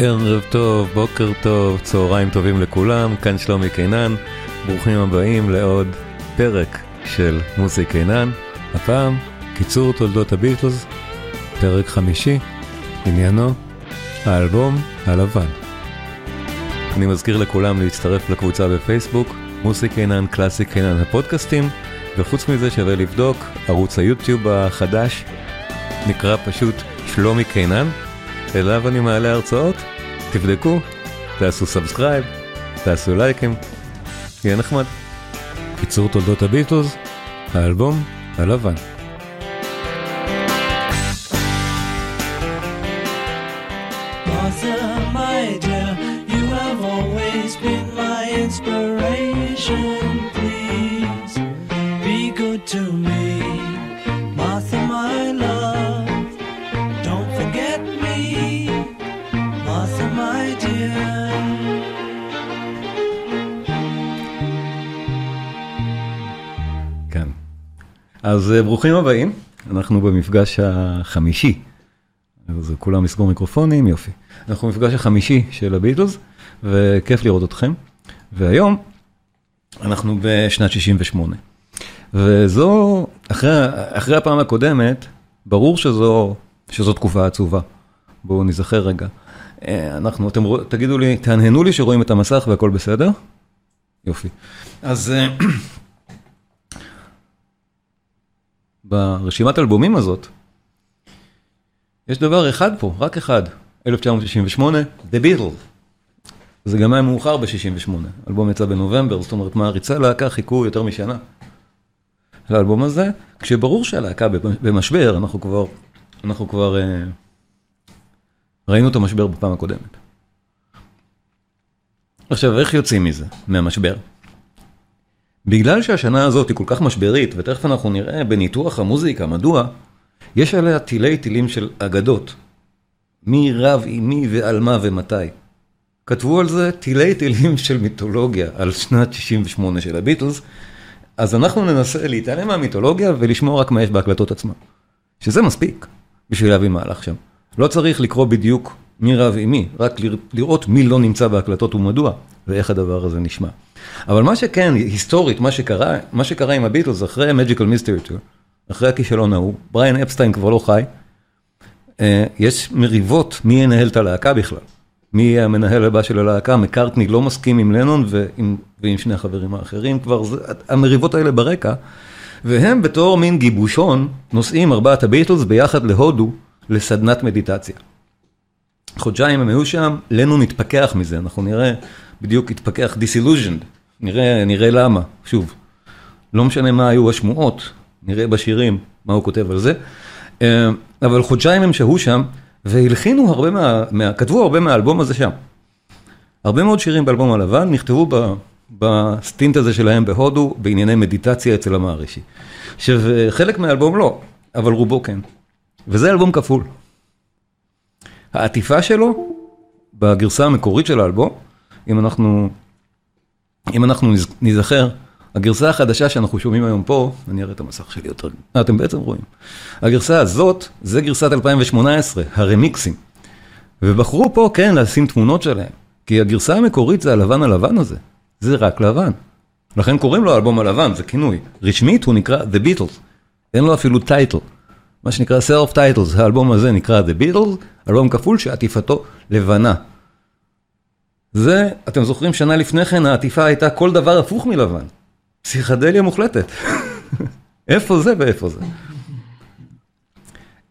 ערב טוב, בוקר טוב, צהריים טובים לכולם, כאן שלומי קינן, ברוכים הבאים לעוד פרק של מוזי קינן, הפעם קיצור תולדות הביטלס, פרק חמישי, עניינו האלבום הלבן. אני מזכיר לכולם להצטרף לקבוצה בפייסבוק, מוזי קינן, קלאסי קינן הפודקאסטים, וחוץ מזה שווה לבדוק, ערוץ היוטיוב החדש נקרא פשוט שלומי קינן. אליו אני מעלה הרצאות, תבדקו, תעשו subscribe, תעשו לייקים, יהיה נחמד. קיצור תולדות הביטלס, האלבום הלבן. אז אה, ברוכים הבאים, אנחנו במפגש החמישי. אז כולם יסגור מיקרופונים, יופי. אנחנו במפגש החמישי של הביטלס, וכיף לראות אתכם. והיום אנחנו בשנת 68. וזו, אחרי, אחרי הפעם הקודמת, ברור שזו, שזו תקופה עצובה. בואו נזכר רגע. אה, אנחנו, אתם תגידו לי, תהנהנו לי שרואים את המסך והכל בסדר? יופי. אז אה, ברשימת האלבומים הזאת, יש דבר אחד פה, רק אחד, 1968, The Beatles. זה גם היה מאוחר ב-68, האלבום יצא בנובמבר, זאת אומרת מעריצי הלהקה חיכו יותר משנה לאלבום הזה, כשברור שהלהקה במשבר, אנחנו כבר, אנחנו כבר אה, ראינו את המשבר בפעם הקודמת. עכשיו, איך יוצאים מזה, מהמשבר? בגלל שהשנה הזאת היא כל כך משברית, ותכף אנחנו נראה בניתוח המוזיקה מדוע, יש עליה תילי תילים של אגדות. מי רב עם מי ועל מה ומתי. כתבו על זה תילי תילים של מיתולוגיה, על שנת 68 של הביטלס, אז אנחנו ננסה להתעלם מהמיתולוגיה ולשמוע רק מה יש בהקלטות עצמן. שזה מספיק בשביל להבין מה הלך שם. לא צריך לקרוא בדיוק מי רב עם מי, רק לר- לראות מי לא נמצא בהקלטות ומדוע, ואיך הדבר הזה נשמע. אבל מה שכן, היסטורית, מה שקרה, מה שקרה עם הביטלס אחרי Magical Tour, אחרי הכישלון ההוא, בריאן אפסטיין כבר לא חי, אה, יש מריבות מי ינהל את הלהקה בכלל. מי יהיה המנהל הבא של הלהקה, מקארטני לא מסכים עם לנון ועם, ועם שני החברים האחרים, כבר זה, המריבות האלה ברקע, והם בתור מין גיבושון נוסעים ארבעת הביטלס ביחד להודו לסדנת מדיטציה. חודשיים הם היו שם, לנון התפכח מזה, אנחנו נראה, בדיוק התפכח disillusioned, נראה, נראה למה, שוב, לא משנה מה היו השמועות, נראה בשירים מה הוא כותב על זה, אה, אבל חודשיים הם שהו שם, והלחינו הרבה מה, מה, כתבו הרבה מהאלבום הזה שם. הרבה מאוד שירים באלבום הלבן נכתבו ב, בסטינט הזה שלהם בהודו, בענייני מדיטציה אצל המערישי. עכשיו, חלק מהאלבום לא, אבל רובו כן. וזה אלבום כפול. העטיפה שלו, בגרסה המקורית של האלבום, אם אנחנו, אם אנחנו נז- נזכר, הגרסה החדשה שאנחנו שומעים היום פה, אני אראה את המסך שלי יותר, אה, אתם בעצם רואים. הגרסה הזאת, זה גרסת 2018, הרמיקסים. ובחרו פה, כן, לשים תמונות שלהם. כי הגרסה המקורית זה הלבן הלבן הזה. זה רק לבן. לכן קוראים לו האלבום הלבן, זה כינוי. רשמית הוא נקרא The Beatles. אין לו אפילו טייטל. מה שנקרא Self Titles, האלבום הזה נקרא The Beatles, אלבום כפול שעטיפתו לבנה. זה, אתם זוכרים שנה לפני כן העטיפה הייתה כל דבר הפוך מלבן. פסיכדליה מוחלטת. איפה זה ואיפה זה.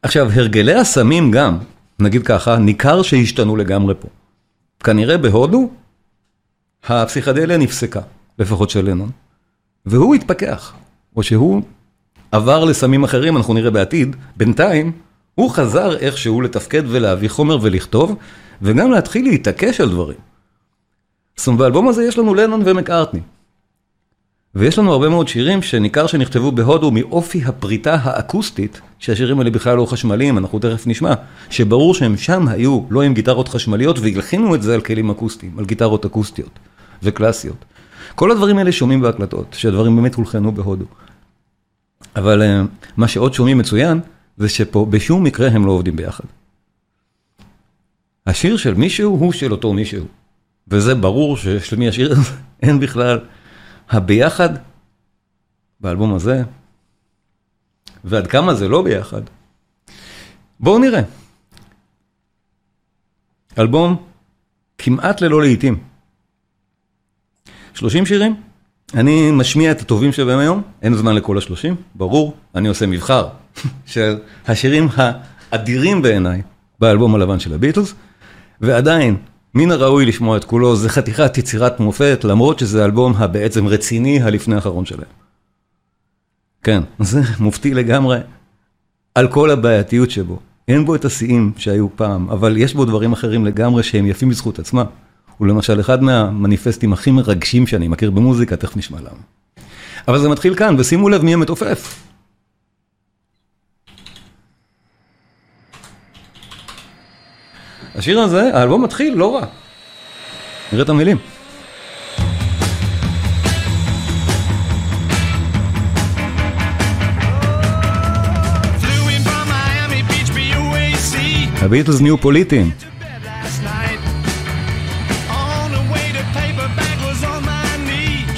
עכשיו, הרגלי הסמים גם, נגיד ככה, ניכר שהשתנו לגמרי פה. כנראה בהודו, הפסיכדליה נפסקה, לפחות של לנון, והוא התפכח, או שהוא עבר לסמים אחרים, אנחנו נראה בעתיד, בינתיים, הוא חזר איכשהו לתפקד ולהביא חומר ולכתוב, וגם להתחיל להתעקש על דברים. זאת אומרת, באלבום הזה יש לנו לנון ומקארטני. ויש לנו הרבה מאוד שירים שניכר שנכתבו בהודו מאופי הפריטה האקוסטית, שהשירים האלה בכלל לא חשמליים, אנחנו תכף נשמע, שברור שהם שם היו לא עם גיטרות חשמליות והלחינו את זה על כלים אקוסטיים, על גיטרות אקוסטיות וקלאסיות. כל הדברים האלה שומעים בהקלטות, שהדברים באמת הולחנו בהודו. אבל אה, מה שעוד שומעים מצוין, זה שפה בשום מקרה הם לא עובדים ביחד. השיר של מישהו הוא של אותו מישהו. וזה ברור שיש למי השיר הזה, אין בכלל. הביחד באלבום הזה, ועד כמה זה לא ביחד. בואו נראה. אלבום כמעט ללא לעיתים. 30 שירים, אני משמיע את הטובים שבהם היום, אין זמן לכל השלושים, ברור, אני עושה מבחר של השירים האדירים בעיניי באלבום הלבן של הביטלס, ועדיין, מן הראוי לשמוע את כולו, זה חתיכת יצירת מופת, למרות שזה האלבום הבעצם רציני הלפני האחרון שלהם. כן, זה מופתי לגמרי על כל הבעייתיות שבו. אין בו את השיאים שהיו פעם, אבל יש בו דברים אחרים לגמרי שהם יפים בזכות עצמם. הוא למשל אחד מהמניפסטים הכי מרגשים שאני מכיר במוזיקה, תכף נשמע למה. אבל זה מתחיל כאן, ושימו לב מי המתופף. השיר הזה, האלבום מתחיל לא רע. נראה את המילים. הביטלס נהיו פוליטיים.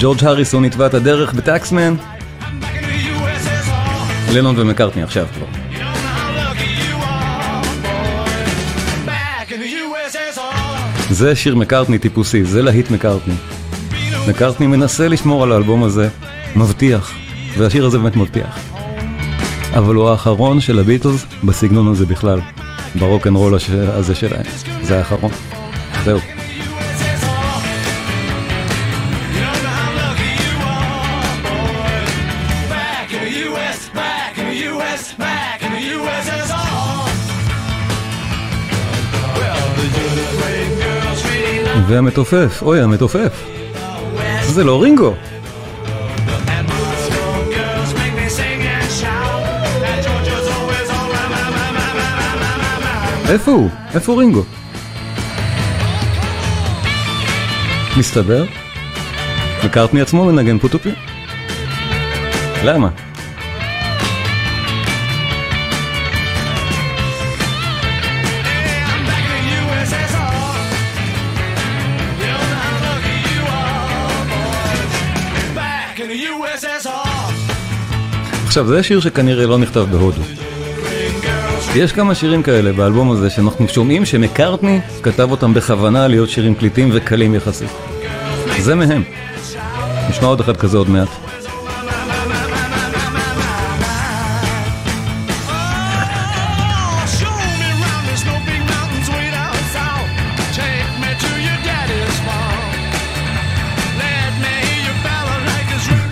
ג'ורג' הריסון התווה את הדרך בטקסמן. לנון ומקארטני עכשיו כבר. זה שיר מקארטני טיפוסי, זה להיט מקארטני. מקארטני מנסה לשמור על האלבום הזה, מבטיח, והשיר הזה באמת מבטיח. אבל הוא האחרון של הביטלס בסגנון הזה בכלל, ברוקנרול הש- הזה שלהם. זה האחרון. זהו. והמתופף, אוי המתופף. זה לא רינגו. איפה הוא? איפה הוא רינגו? מסתבר, מקארטני עצמו מנגן פוטופי? למה? עכשיו, זה שיר שכנראה לא נכתב בהודו. יש כמה שירים כאלה באלבום הזה שאנחנו שומעים שמקארטני כתב אותם בכוונה להיות שירים קליטים וקלים יחסית. זה מהם. נשמע עוד אחד כזה עוד מעט.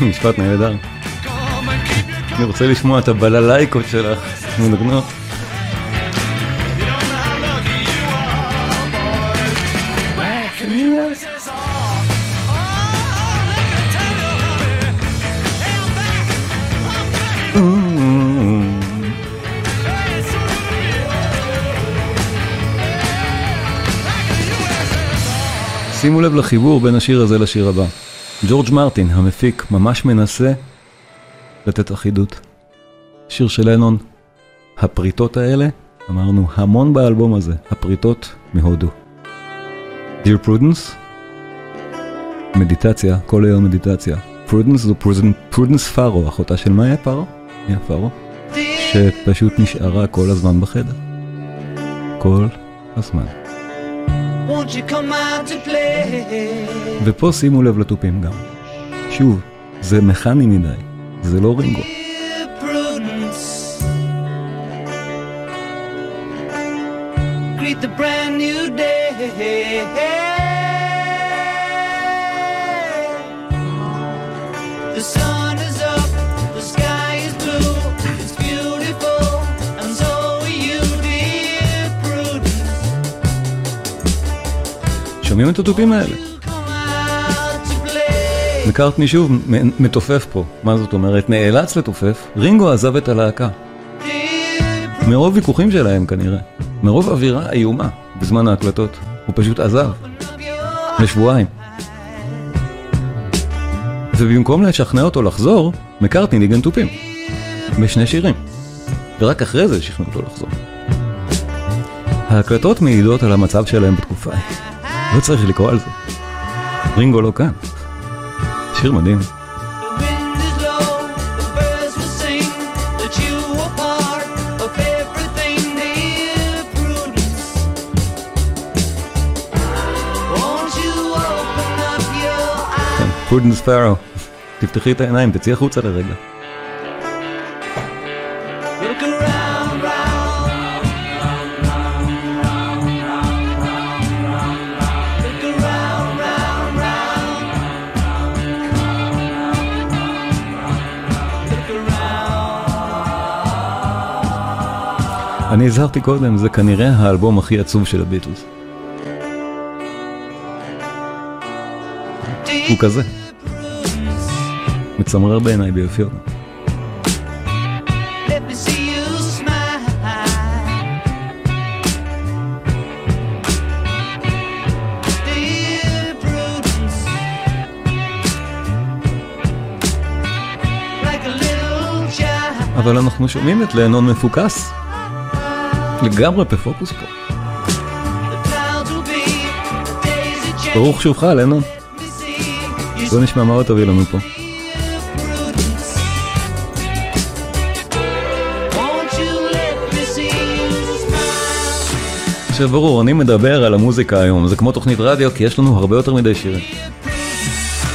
משפט נהדר. אני רוצה לשמוע את הבללייקות שלך מנגנות. שימו לב לחיבור בין השיר הזה לשיר הבא. ג'ורג' מרטין, המפיק, ממש מנסה לתת אחידות. שיר של לנון, הפריטות האלה, אמרנו המון באלבום הזה, הפריטות מהודו. Dear Prudence, מדיטציה, כל היום מדיטציה. פרודנס זו פרודנס פארו, אחותה של מאיה פארו? מאיה פארו? שפשוט נשארה כל הזמן בחדר. כל הזמן. ופה שימו לב לתופים גם. שוב, זה מכני מדי, זה לא רינגו. Dear Prudence, greet the brand new day. The sun is up, the sky is blue, it's beautiful, and so are you, dear Prudence. שומעים את התופים האלה? מקארטני שוב מתופף פה, מה זאת אומרת? נאלץ לתופף, רינגו עזב את הלהקה. מרוב ויכוחים שלהם כנראה, מרוב אווירה איומה בזמן ההקלטות, הוא פשוט עזב, לשבועיים. ובמקום לשכנע אותו לחזור, מקארטני ניגן תופים. בשני שירים. ורק אחרי זה שכנעו אותו לחזור. ההקלטות מעידות על המצב שלהם בתקופה. לא צריך לקרוא על זה. רינגו לא כאן. שיר מדהים. פרודנס פארו. תפתחי את העיניים, תצאי החוצה לרגע. אני הזהרתי קודם, זה כנראה האלבום הכי עצוב של הביטלס. הוא כזה. מצמרר בעיניי ביופיו. אבל אנחנו שומעים את לנון מפוקס. לגמרי בפוקוס פה. ברוך שובך, לנון. בוא נשמע מה עוד תביא לנו פה. עכשיו ברור, אני מדבר על המוזיקה היום, זה כמו תוכנית רדיו, כי יש לנו הרבה יותר מדי שירים.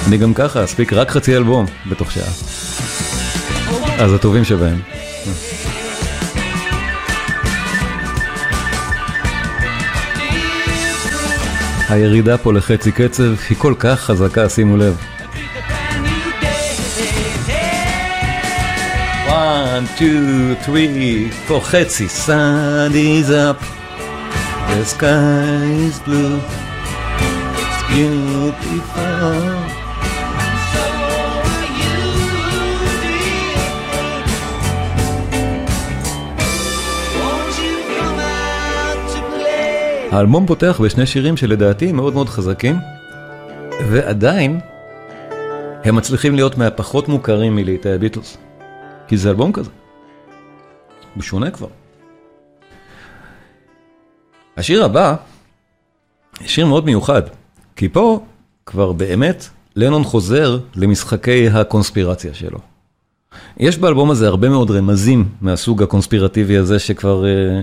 אני גם ככה אספיק רק חצי אלבום בתוך שעה. אז הטובים שבהם. הירידה פה לחצי קצב היא כל כך חזקה, שימו לב. one, two, three, four, חצי. sun is up, the sky is blue, it's beautiful. האלבום פותח בשני שירים שלדעתי מאוד מאוד חזקים, ועדיין הם מצליחים להיות מהפחות מוכרים מלהיטי הביטלס. כי זה אלבום כזה. הוא שונה כבר. השיר הבא, שיר מאוד מיוחד, כי פה כבר באמת לנון חוזר למשחקי הקונספירציה שלו. יש באלבום הזה הרבה מאוד רמזים מהסוג הקונספירטיבי הזה שכבר אה,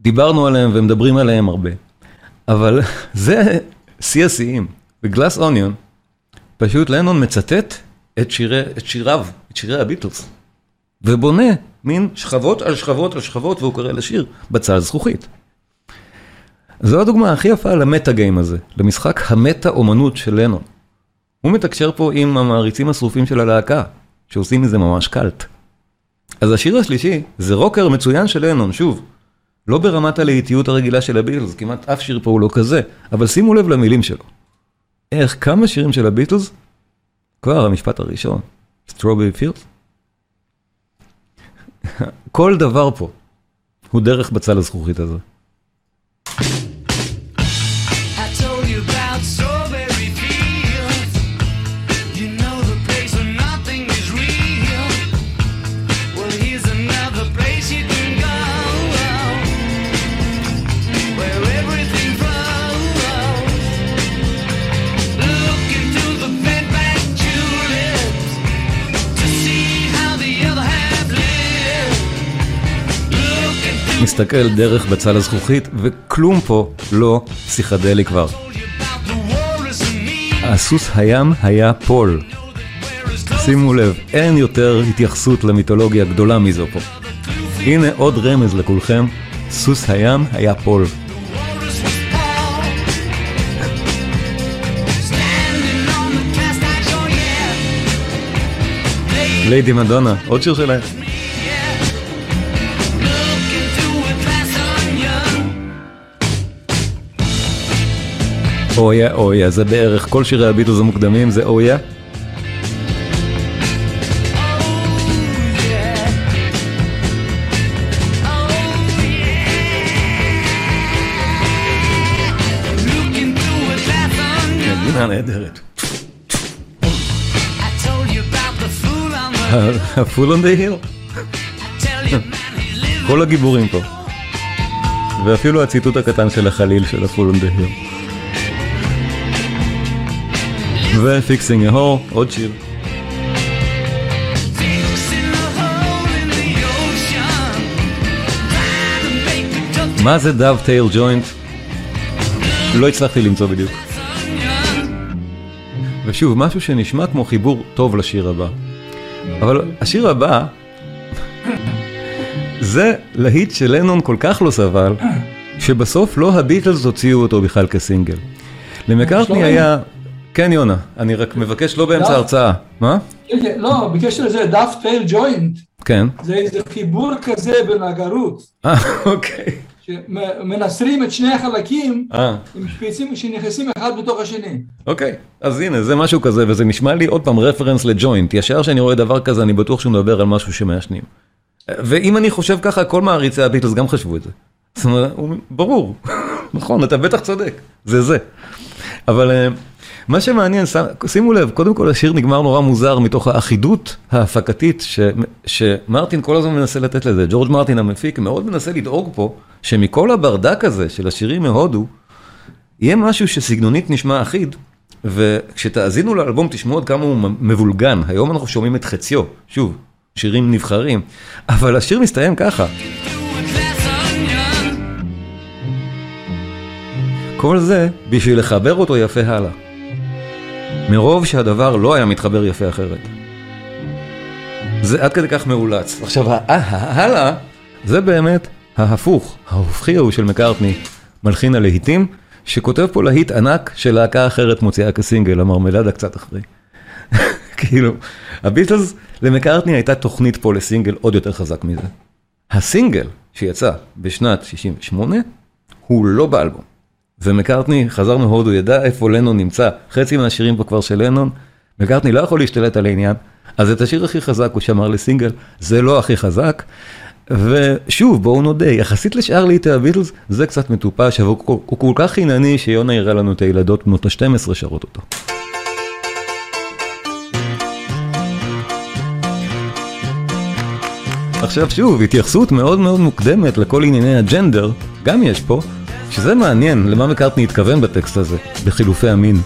דיברנו עליהם ומדברים עליהם הרבה. אבל זה שיא השיאים. בגלאס אוניון, פשוט לנון מצטט את, שירי, את שיריו, את שירי הביטלס, ובונה מין שכבות על שכבות על שכבות, והוא קורא לשיר בצל זכוכית. זו הדוגמה הכי יפה למטה גיים הזה, למשחק המטה אומנות של לנון. הוא מתקשר פה עם המעריצים השרופים של הלהקה, שעושים מזה ממש קאלט. אז השיר השלישי זה רוקר מצוין של לנון, שוב, לא ברמת הלהיטיות הרגילה של הביטלס, כמעט אף שיר פה הוא לא כזה, אבל שימו לב למילים שלו. איך כמה שירים של הביטלס, כבר המשפט הראשון, Strawberry Fields. כל דבר פה הוא דרך בצל הזכוכית הזה. מסתכל דרך בצל הזכוכית, וכלום פה לא פסיכדלי כבר. הסוס הים היה פול. שימו לב, אין יותר התייחסות למיתולוגיה גדולה מזו פה. הנה עוד רמז לכולכם, סוס הים היה פול. ליידי מדונה, עוד שיר שלהם. אויה אויה, זה בערך כל שירי הביטלס המוקדמים זה אויה. נהדרת. ה Fool on the Hill. כל הגיבורים פה. ואפילו הציטוט הקטן של החליל של ה Fool on the Hill. ו-Fixing a Hole, עוד שיר. מה זה dovetail joint? לא הצלחתי למצוא בדיוק. ושוב, משהו שנשמע כמו חיבור טוב לשיר הבא. אבל השיר הבא, זה להיט שלנון כל כך לא סבל, שבסוף לא הביטלס הוציאו אותו בכלל כסינגל. למקארטני? היה... כן, יונה, אני רק מבקש לא באמצע. ההרצאה. מה? כן, כן, לא, בקשר לזה, דף טייל ג'וינט, כן. זה איזה חיבור כזה בין הגרות, אה, אוקיי. שמנסרים את שני החלקים אה, עם שפיצים שנכנסים אחד בתוך השני. אוקיי. אז הנה, זה משהו כזה, וזה נשמע לי עוד פעם רפרנס לג'וינט. ישר שאני רואה דבר כזה, אני בטוח שהוא מדבר על משהו שמעשנים. ואם אני חושב ככה, כל מעריצי הביטלס גם חשבו את זה. זאת אומרת, ברור, נכון, אתה בטח צודק, זה זה. אבל אה, מה שמעניין, שימו לב, קודם כל השיר נגמר נורא מוזר מתוך האחידות ההפקתית ש, שמרטין כל הזמן מנסה לתת לזה. ג'ורג' מרטין המפיק מאוד מנסה לדאוג פה שמכל הברדק הזה של השירים מהודו, יהיה משהו שסגנונית נשמע אחיד, וכשתאזינו לאלבום תשמעו עד כמה הוא מבולגן. היום אנחנו שומעים את חציו, שוב, שירים נבחרים, אבל השיר מסתיים ככה. כל זה בשביל לחבר אותו יפה הלאה. מרוב שהדבר לא היה מתחבר יפה אחרת. זה עד כדי כך מאולץ. עכשיו, ה- ה- הלאה, זה באמת ההפוך, ההופכי ההוא של מקארטני, מלחין הלהיטים, שכותב פה להיט ענק של להקה אחרת מוציאה כסינגל, המרמלדה קצת אחרי. כאילו, הביטלס למקארטני הייתה תוכנית פה לסינגל עוד יותר חזק מזה. הסינגל שיצא בשנת 68 הוא לא באלבום. ומקארטני חזר מהודו, ידע איפה לנון נמצא, חצי מהשירים פה כבר של לנון, מקארטני לא יכול להשתלט על העניין, אז את השיר הכי חזק הוא שמר לסינגל, זה לא הכי חזק. ושוב, בואו נודה, יחסית לשאר להיטי הביטלס, זה קצת מטופש, אבל הוא כל כך חינני שיונה יראה לנו את הילדות בנות ה-12 שרות אותו. עכשיו שוב, התייחסות מאוד מאוד מוקדמת לכל ענייני הג'נדר, גם יש פה, שזה מעניין, למה מקארטני התכוון בטקסט הזה, בחילופי המין.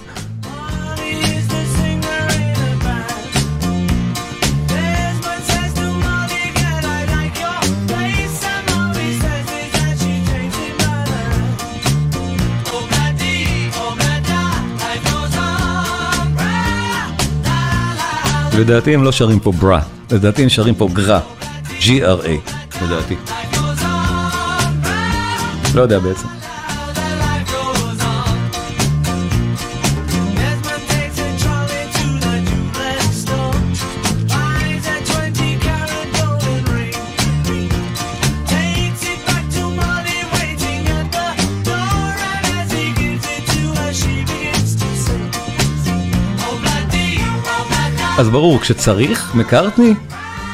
לדעתי הם לא שרים פה ברה, לדעתי הם שרים פה גרה, G-R-A, לדעתי. לא יודע בעצם. אז ברור, כשצריך, מקארטני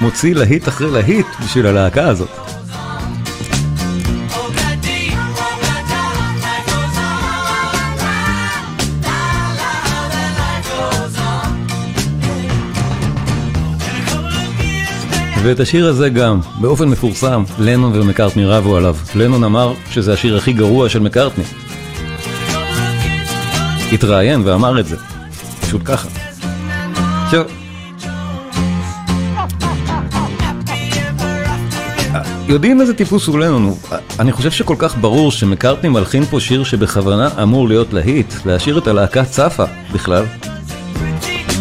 מוציא להיט אחרי להיט בשביל הלהקה הזאת. ואת השיר הזה גם, באופן מפורסם, לנון ומקארטני רבו עליו. לנון אמר שזה השיר הכי גרוע של מקארטני. התראיין ואמר את זה. פשוט ככה. עכשיו, יודעים איזה טיפוס הוא לנון, אני חושב שכל כך ברור שמקארטני מלחין פה שיר שבכוונה אמור להיות להיט, להשאיר את הלהקה צפה בכלל.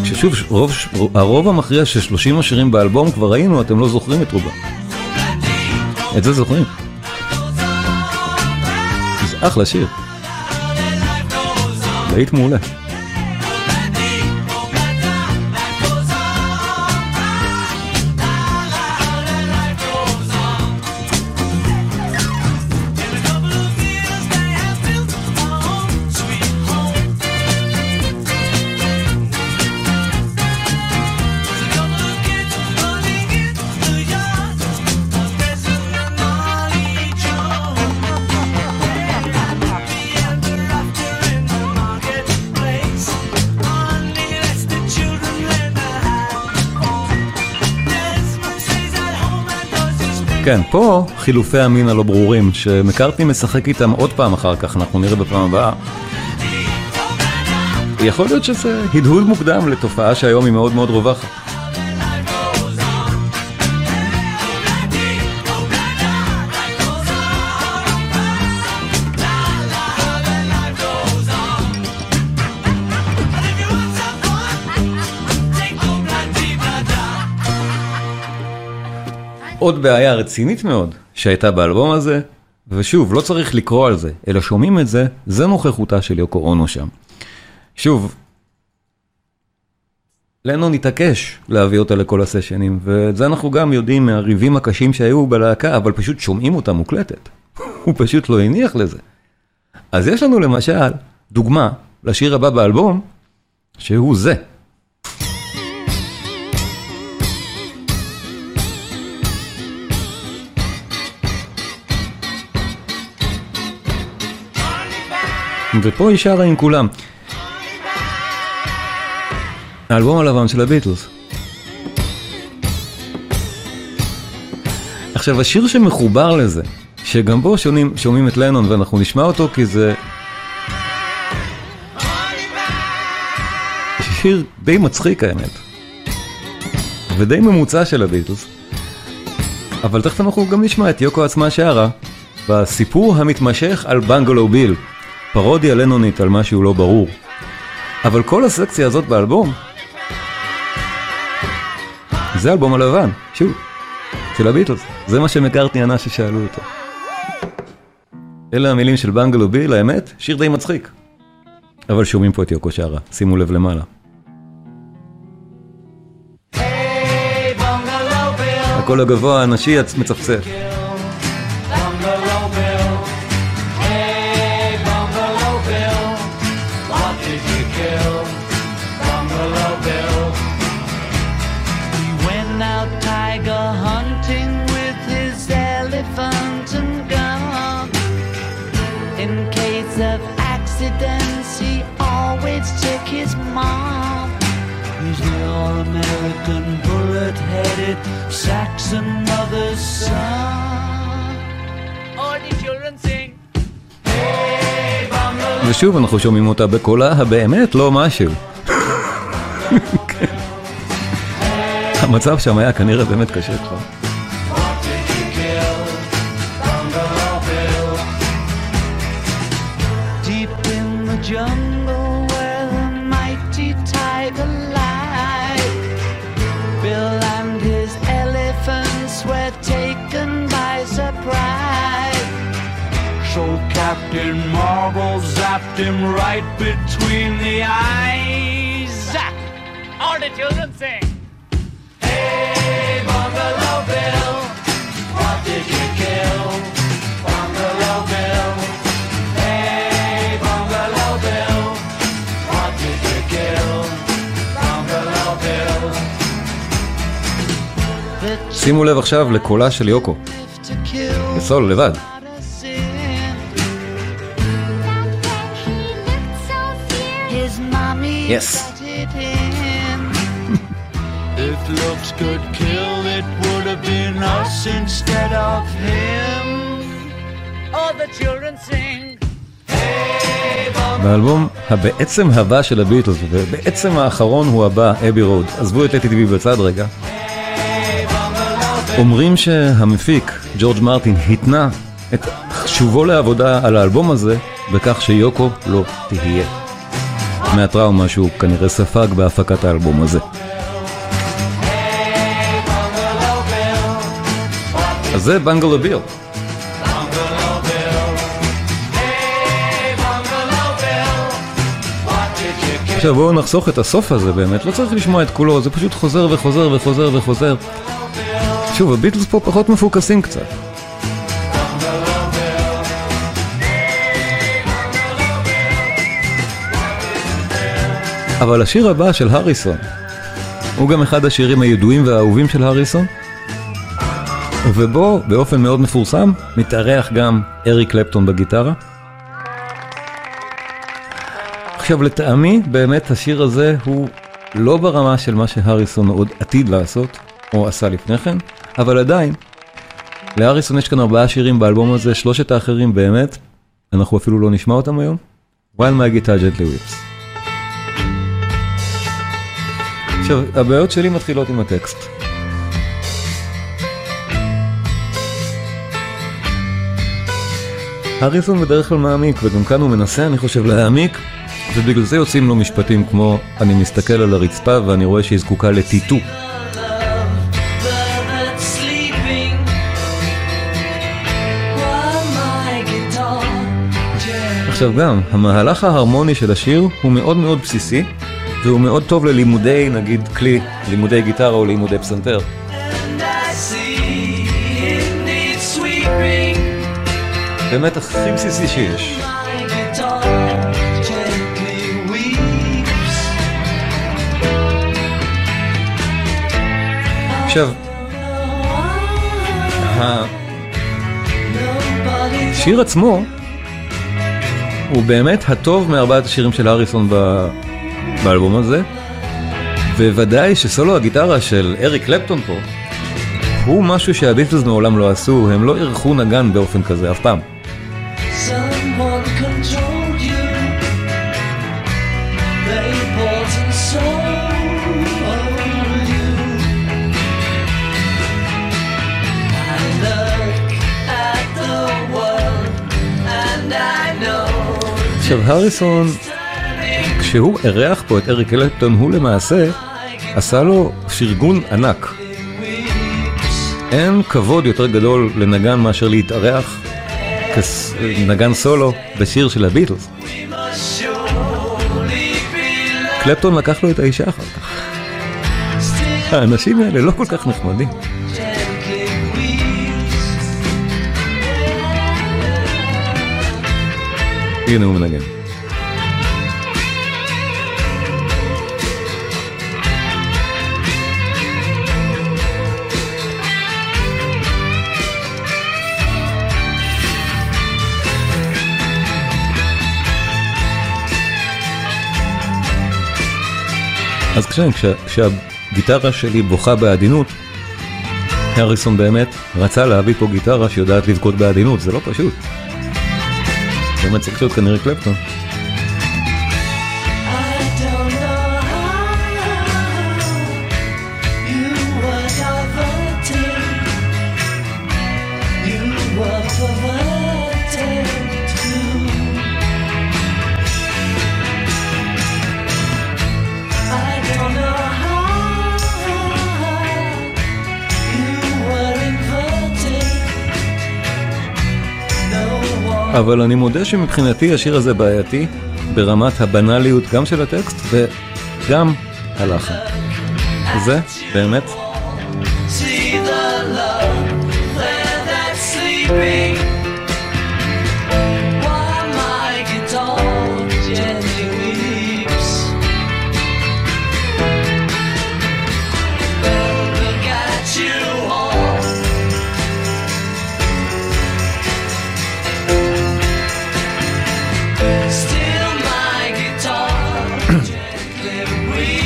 ששוב, רוב, הרוב המכריע של 30 השירים באלבום כבר ראינו, אתם לא זוכרים את רובם. את זה זוכרים. זה אחלה שיר. להיט מעולה. כן, פה חילופי המין הלא ברורים, שמקארטני משחק איתם עוד פעם אחר כך, אנחנו נראה בפעם הבאה. יכול להיות שזה הדהוד מוקדם לתופעה שהיום היא מאוד מאוד רווחת. עוד בעיה רצינית מאוד שהייתה באלבום הזה, ושוב, לא צריך לקרוא על זה, אלא שומעים את זה, זה נוכחותה של יוקו אונו שם. שוב, לנון התעקש להביא אותה לכל הסשנים, ואת זה אנחנו גם יודעים מהריבים הקשים שהיו בלהקה, אבל פשוט שומעים אותה מוקלטת. הוא פשוט לא הניח לזה. אז יש לנו למשל דוגמה לשיר הבא באלבום, שהוא זה. ופה היא שרה עם כולם. האלבום הלבן של הביטלס. עכשיו השיר שמחובר לזה, שגם בו שומעים, שומעים את לנון ואנחנו נשמע אותו כי זה... שיר די מצחיק האמת. ודי ממוצע של הביטלס. אבל תכף אנחנו גם נשמע את יוקו עצמה שרה בסיפור המתמשך על בנגלו ביל. פרודיה לנונית על משהו לא ברור. אבל כל הסקציה הזאת באלבום, זה האלבום הלבן, שוב, של הביטלס. זה מה שמקארטני ענה ששאלו אותו. אלה המילים של בנגלו ביל, האמת, שיר די מצחיק. אבל שומעים פה את יוקו שרה, שימו לב למעלה. הקול הגבוה הנשי מצפצף. The all-American bullet-headed Saxon mother's son. All the children sing. ושוב אנחנו שומעים אותה בקולה הבאמת לא משהו. המצב שם היה כנראה באמת קשה כבר. Him right between the eyes. All the children sing. Hey, Bungalow Bill, what did you kill? Bungalow Bill. Hey, Bungalow Bill, what did you kill? Bungalow Bill. שימו לב עכשיו לקולה של יוקו, To kill בסול לבד. Yes. if looks could kill, it would have been us instead of him. All the children sing. באלבום הבעצם הבא של הביטלס, ובעצם האחרון הוא הבא, אבי רוד. עזבו את לטיבי בצד רגע. אומרים שהמפיק, ג'ורג' מרטין, התנה את שובו לעבודה על האלבום הזה בכך שיוקו לא תהיה. מהטראומה שהוא כנראה ספג בהפקת האלבום הזה. אז זה בנגלו ביל. עכשיו בואו נחסוך את הסוף הזה באמת, לא צריך לשמוע את כולו, זה פשוט חוזר וחוזר וחוזר וחוזר. שוב, הביטלס פה פחות מפוקסים קצת. אבל השיר הבא של הריסון, הוא גם אחד השירים הידועים והאהובים של הריסון, ובו, באופן מאוד מפורסם, מתארח גם אריק קלפטון בגיטרה. עכשיו לטעמי, באמת השיר הזה הוא לא ברמה של מה שהריסון עוד עתיד לעשות, או עשה לפני כן, אבל עדיין, לאריסון יש כאן ארבעה שירים באלבום הזה, שלושת האחרים באמת, אנחנו אפילו לא נשמע אותם היום. While my guitar gently weeps. עכשיו, הבעיות שלי מתחילות עם הטקסט. הריסון בדרך כלל מעמיק, וגם כאן הוא מנסה, אני חושב, להעמיק, ובגלל זה יוצאים לו משפטים כמו, אני מסתכל על הרצפה ואני רואה שהיא זקוקה לטיטו. עכשיו גם, המהלך ההרמוני של השיר הוא מאוד מאוד בסיסי, והוא מאוד טוב ללימודי, נגיד, כלי, לימודי גיטרה או לימודי פסנתר. באמת הכי בסיסי שיש. עכשיו, השיר עצמו הוא באמת הטוב מארבעת השירים של הריסון ב... באלבום הזה, וודאי שסולו הגיטרה של אריק קלפטון פה, הוא משהו שהביטלס מעולם לא עשו, הם לא אירחו נגן באופן כזה אף פעם. עכשיו הריסון, כשהוא אירח פה את אריק קלפטון, הוא למעשה עשה לו פרגון ענק. אין כבוד יותר גדול לנגן מאשר להתארח כנגן סולו בשיר של הביטלס. קלפטון לקח לו את האישה אחר כך. האנשים האלה לא כל כך נחמדים. הנה הוא מנגן. אז כשה, כשה, כשהגיטרה שלי בוכה בעדינות, הריסון באמת רצה להביא פה גיטרה שיודעת לבכות בעדינות, זה לא פשוט. באמת צריך להיות כנראה קלפטון. אבל אני מודה שמבחינתי השיר הזה בעייתי ברמת הבנאליות גם של הטקסט וגם הלחן. זה באמת See the love there that's sleeping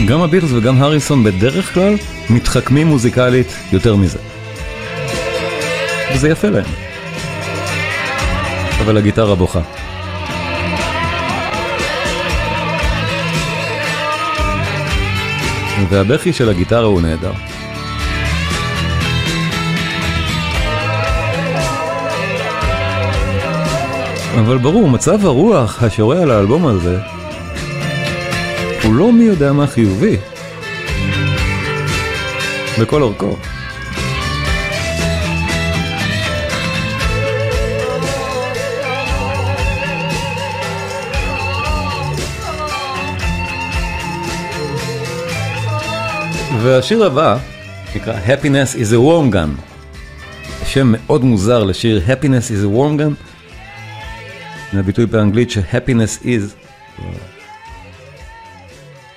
גם הביטלס וגם הריסון בדרך כלל מתחכמים מוזיקלית יותר מזה. וזה יפה להם. אבל הגיטרה בוכה. והבכי של הגיטרה הוא נהדר. אבל ברור, מצב הרוח השורה על האלבום הזה הוא לא מי יודע מה חיובי. לכל אורכו. והשיר הבא נקרא Happiness is a Warm Gun. שם מאוד מוזר לשיר Happiness is a Warm Gun. זה הביטוי באנגלית ש-Happiness is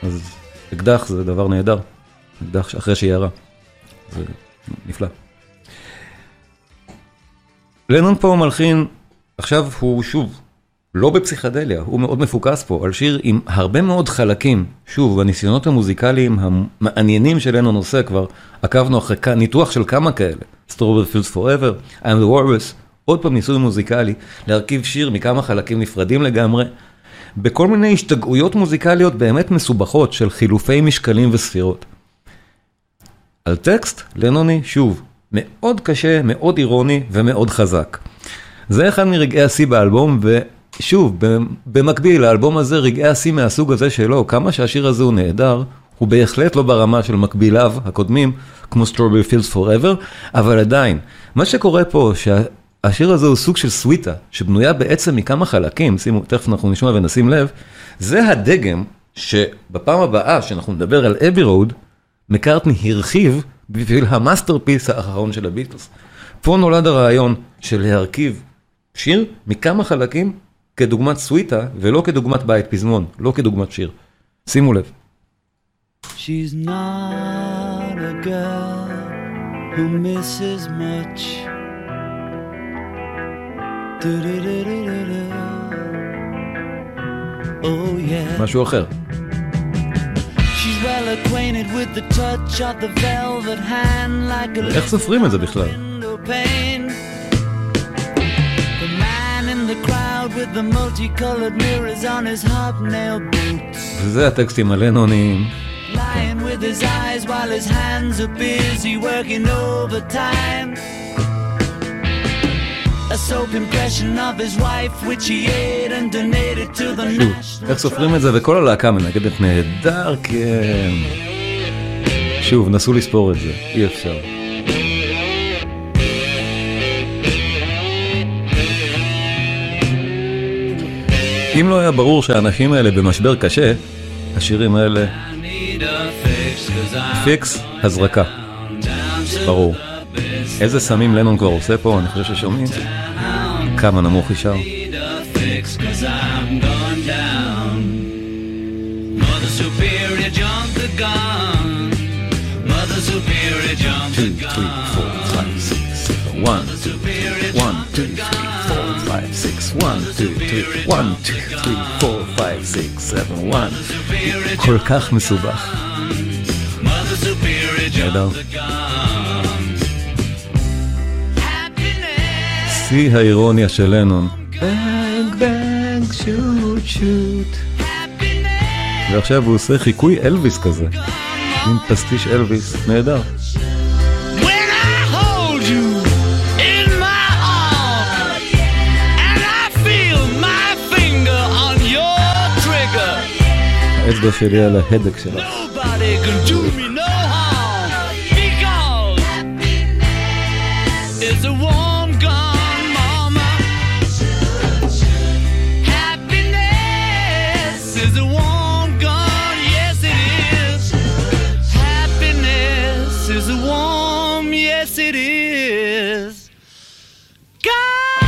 אז אקדח זה דבר נהדר, אקדח אחרי שיערה, זה נפלא. לנון פה מלחין, עכשיו הוא שוב לא בפסיכדליה, הוא מאוד מפוקס פה, על שיר עם הרבה מאוד חלקים. שוב, בניסיונות המוזיקליים המעניינים של לנון עושה כבר, עקבנו אחרי ניתוח של כמה כאלה. Strawberry Fields Forever, I'm the Walrus, עוד פעם ניסוי מוזיקלי, להרכיב שיר מכמה חלקים נפרדים לגמרי, בכל מיני השתגעויות מוזיקליות באמת מסובכות של חילופי משקלים וספירות. על טקסט, לנוני, שוב, מאוד קשה, מאוד אירוני ומאוד חזק. זה אחד מרגעי השיא באלבום, ושוב, במקביל, האלבום הזה, רגעי השיא מהסוג הזה שלו, כמה שהשיר הזה הוא נהדר, הוא בהחלט לא ברמה של מקביליו הקודמים, כמו Strawberry Fields Forever, אבל עדיין, מה שקורה פה, שהשיר הזה הוא סוג של סוויטה, שבנויה בעצם מכמה חלקים, שימו, תכף אנחנו נשמע ונשים לב, זה הדגם שבפעם הבאה שאנחנו נדבר על Abbey Road, מקארטני הרחיב בשביל ה masterpiece האחרון של הביטלס. פה נולד הרעיון של להרכיב שיר מכמה חלקים כדוגמת סוויטה ולא כדוגמת בית פזמון, לא כדוגמת שיר. שימו לב. She's not a girl who misses much. Like a איך סופרים את זה בכלל? window pane. The man in the crowd with the multicolored mirrors on his hobnail boots. וזה הטקסטים הלנוניים. Lying with his eyes while his hands are busy working overtime. Soap impression of his wife which he ate and donated to the national. איך סופרים את זה וכל הלהקה מנגדת נהדר, כן. שוב, נסו לספור את זה, אי אפשר. אם לא היה ברור שהאנשים האלה במשבר קשה, השירים האלה פיקס, הזרקה, ברור. איזה סמים לנון כבר עושה פה, אני חושב ששומעים? כמה נמוך היא שר. Need a fix 'cause I'm going down. Mother Superior jumped the gun. Mother Superior jumped Two, the three, gun. four, five, six, seven, one, Superior one, two, three, four, five, six, one, two, three, one, two, three, four, five, six, seven, one. Superior כל כך מסובך. Mother Superior נהדר. שיא האירוניה של לנון. בנג בנג שוט שוט. ועכשיו הוא עושה חיקוי אלוויס כזה. מין פסטיש אלוויס, נהדר. When I hold you in my arms and I feel my finger on your trigger, האצבע שלי על ההדק שלך. It is. God.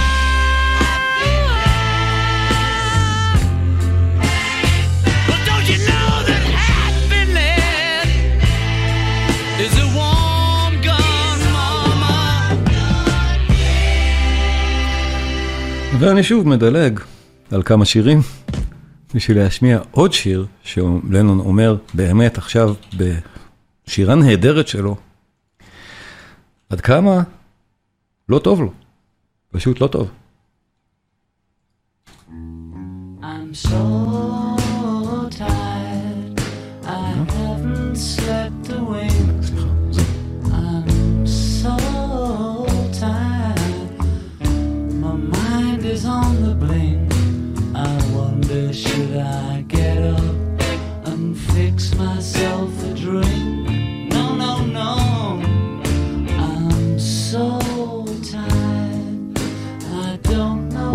ואני שוב מדלג על כמה שירים בשביל להשמיע עוד שיר שלנון אומר באמת עכשיו בשירה נהדרת שלו עד כמה לא טוב לו, פשוט לא טוב. I'm so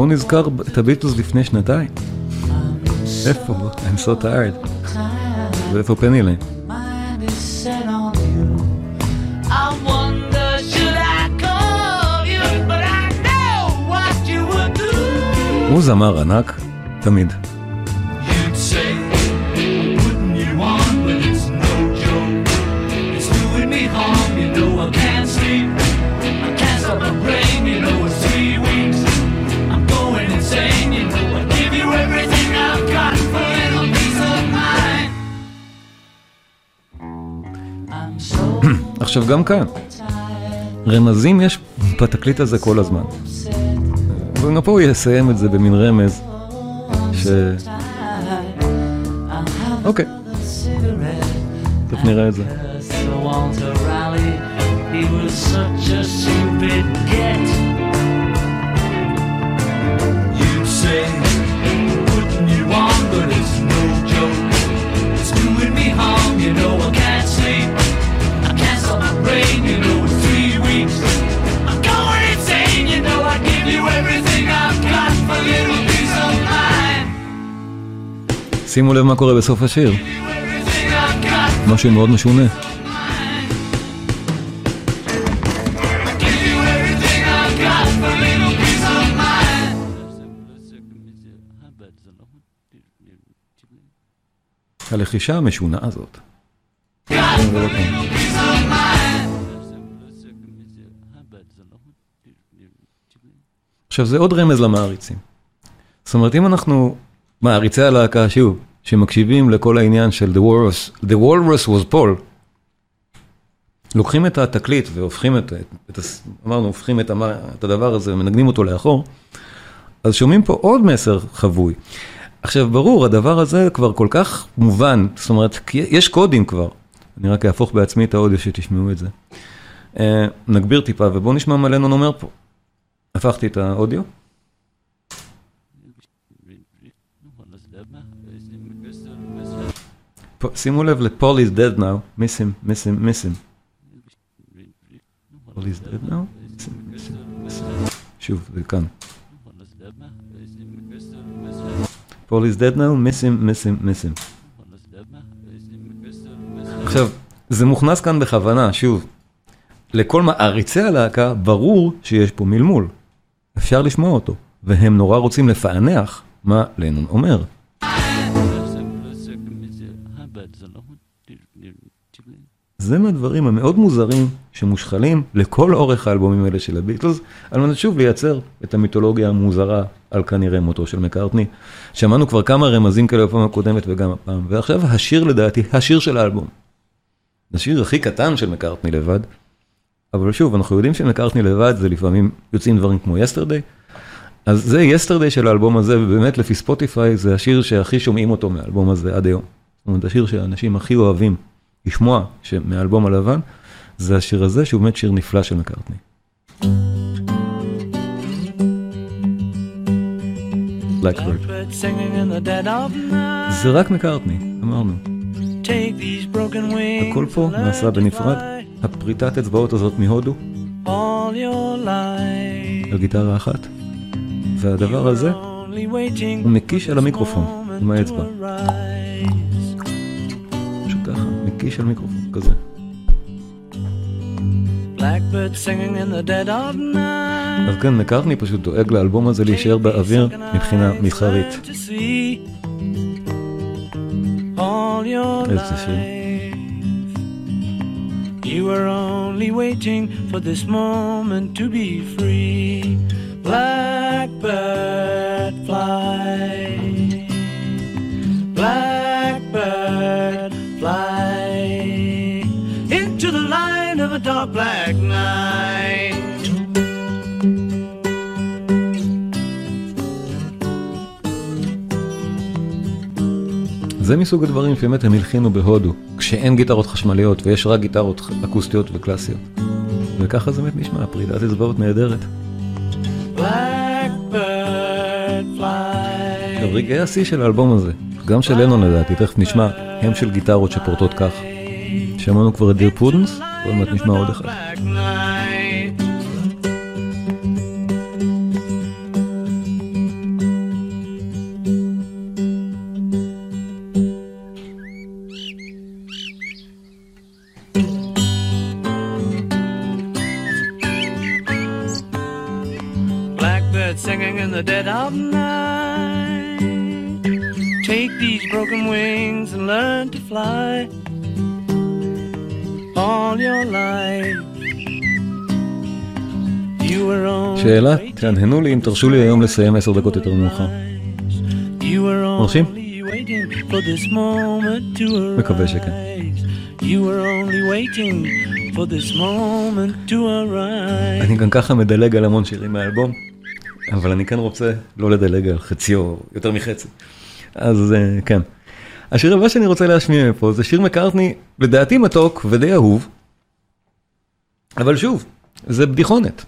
בואו נזכר את הביטלס לפני שנתיים. איפה? I'm so tired. ואיפה פניליין? mind is set on עכשיו גם כאן, רמזים יש בתקליט הזה כל הזמן. וגם פה הוא יסיים את זה במין רמז, ש... אוקיי, תכף נראה את זה. Say, שימו לב מה קורה בסוף השיר, משהו מאוד משונה. הלחישה המשונה הזאת. עכשיו זה עוד רמז למעריצים. זאת אומרת אם אנחנו מעריצי הלהקה שוב, שמקשיבים לכל העניין של The Walrus, The Walrus was Paul, לוקחים את התקליט והופכים את, את, את אמרנו, הופכים את, את הדבר הזה ומנגנים אותו לאחור, אז שומעים פה עוד מסר חבוי. עכשיו ברור, הדבר הזה כבר כל כך מובן, זאת אומרת, יש קודים כבר. אני רק אהפוך בעצמי את האודיו שתשמעו את זה. אה, נגביר טיפה ובואו נשמע מה לנון אומר פה. הפכתי את האודיו. שימו לב ל-Paul is dead now, miss him, miss him, miss him. Paul is dead now. שוב, זה כאן. Paul is dead now, miss him, miss him, miss him. עכשיו, זה מוכנס כאן בכוונה, שוב. לכל מעריצי הלהקה ברור שיש פה מלמול. אפשר לשמוע אותו, והם נורא רוצים לפענח מה לנון אומר. זה מהדברים המאוד מוזרים שמושחלים לכל אורך האלבומים האלה של הביטלס, על מנת שוב לייצר את המיתולוגיה המוזרה על כנראה מותו של מקארטני. שמענו כבר כמה רמזים כאלה בפעם הקודמת וגם הפעם, ועכשיו השיר לדעתי, השיר של האלבום. השיר הכי קטן של מקארטני לבד, אבל שוב, אנחנו יודעים שמקארטני לבד זה לפעמים יוצאים דברים כמו יסטרדי, אז זה יסטרדי של האלבום הזה, ובאמת לפי ספוטיפיי זה השיר שהכי שומעים אותו מהאלבום הזה עד היום. זאת אומרת, השיר שהאנשים הכי אוהבים לשמוע מהאלבום הלבן, זה השיר הזה, שהוא באמת שיר נפלא של מקארטני. Blackbird. זה רק מקארטני, אמרנו. הכל פה נעשה בנפרד. הפריטת אצבעות הזאת מהודו. על גיטרה אחת. והדבר הזה, הוא מקיש על המיקרופון, עם האצבע. מקיש על מיקרופון, כזה. אז כן, מקארטני פשוט דואג לאלבום הזה להישאר באוויר מבחינה מסחרית. איזה שיר. You were only waiting for this moment to be free. Blackbird fly. Blackbird fly dark black night. זה מסוג הדברים שבאמת הם הלחינו בהודו, כשאין גיטרות חשמליות ויש רק גיטרות אקוסטיות וקלאסיות. וככה זה באמת נשמע, פרידת אצבעות נהדרת. רגעי השיא של האלבום הזה, גם של לנון לדעתי, תכף נשמע, הם של גיטרות שפורטות כך. שמענו כבר את דיר פודנס, ועוד מעט נשמע עוד אחד. שאלה, תהנהנו לי אם תרשו לי היום לסיים עשר דקות יותר מאוחר. מרשים? מקווה שכן. אני גם ככה מדלג על המון שירים מהאלבום, אבל אני כן רוצה לא לדלג על חצי או יותר מחצי. אז אה, כן. השיר הבא שאני רוצה להשמיע מפה זה שיר מקארטני, לדעתי מתוק ודי אהוב, אבל שוב, זה בדיחונת.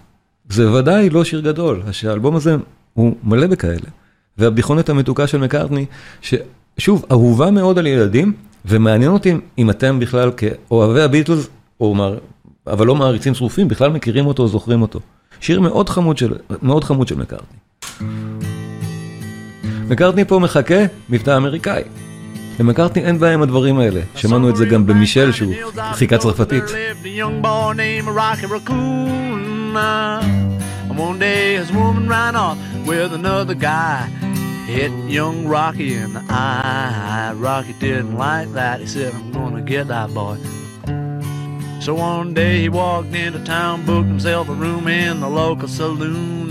זה ודאי לא שיר גדול, שהאלבום הזה הוא מלא בכאלה. והבדיחונת המתוקה של מקארטני, ששוב, אהובה מאוד על ילדים, ומעניין אותי אם אתם בכלל כאוהבי הביטלס, או מר... אבל לא מעריצים שרופים, בכלל מכירים אותו או זוכרים אותו. שיר מאוד חמוד של, מאוד חמוד של מקארטני. מקארטני פה מחכה מבטא אמריקאי. למקארטני אין בעיה עם הדברים האלה, שמענו את זה גם במישל שהוא חיכה צרפתית. And one day his woman ran off with another guy. Hit young Rocky in the eye. Rocky didn't like that. He said, I'm gonna get that boy. So one day he walked into town, booked himself a room in the local saloon.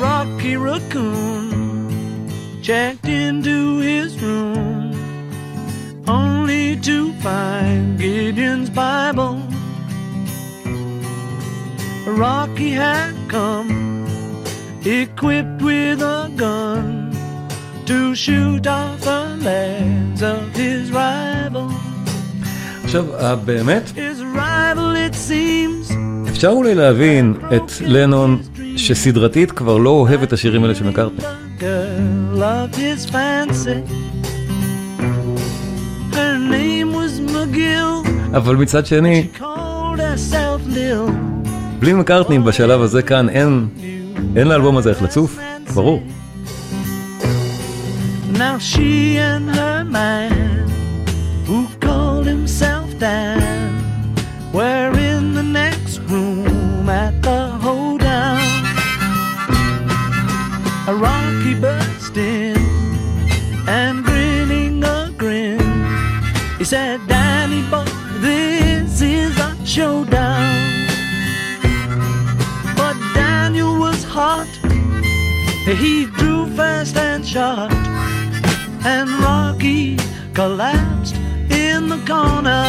Rocky Raccoon checked into his room only to find Gideon's Bible. Rocky had come equipped with a gun to shoot off the legs of his rival. עכשיו, אה, באמת, His rival, it seems, אפשר אולי להבין את לנון שסדרתית כבר לא אוהב את השירים האלה של מקארטני. אבל מצד שני, בלי מקארטני בשלב הזה כאן אין, אין לאלבום הזה איך לצוף, ברור. Now she and her man, who called himself Dan, were in the next room at the hoedown. A Rocky burst in and grinning a grin. He said, Danny boy, this is a showdown. Daniel was hot. He drew fast and shot, and Rocky collapsed in the corner.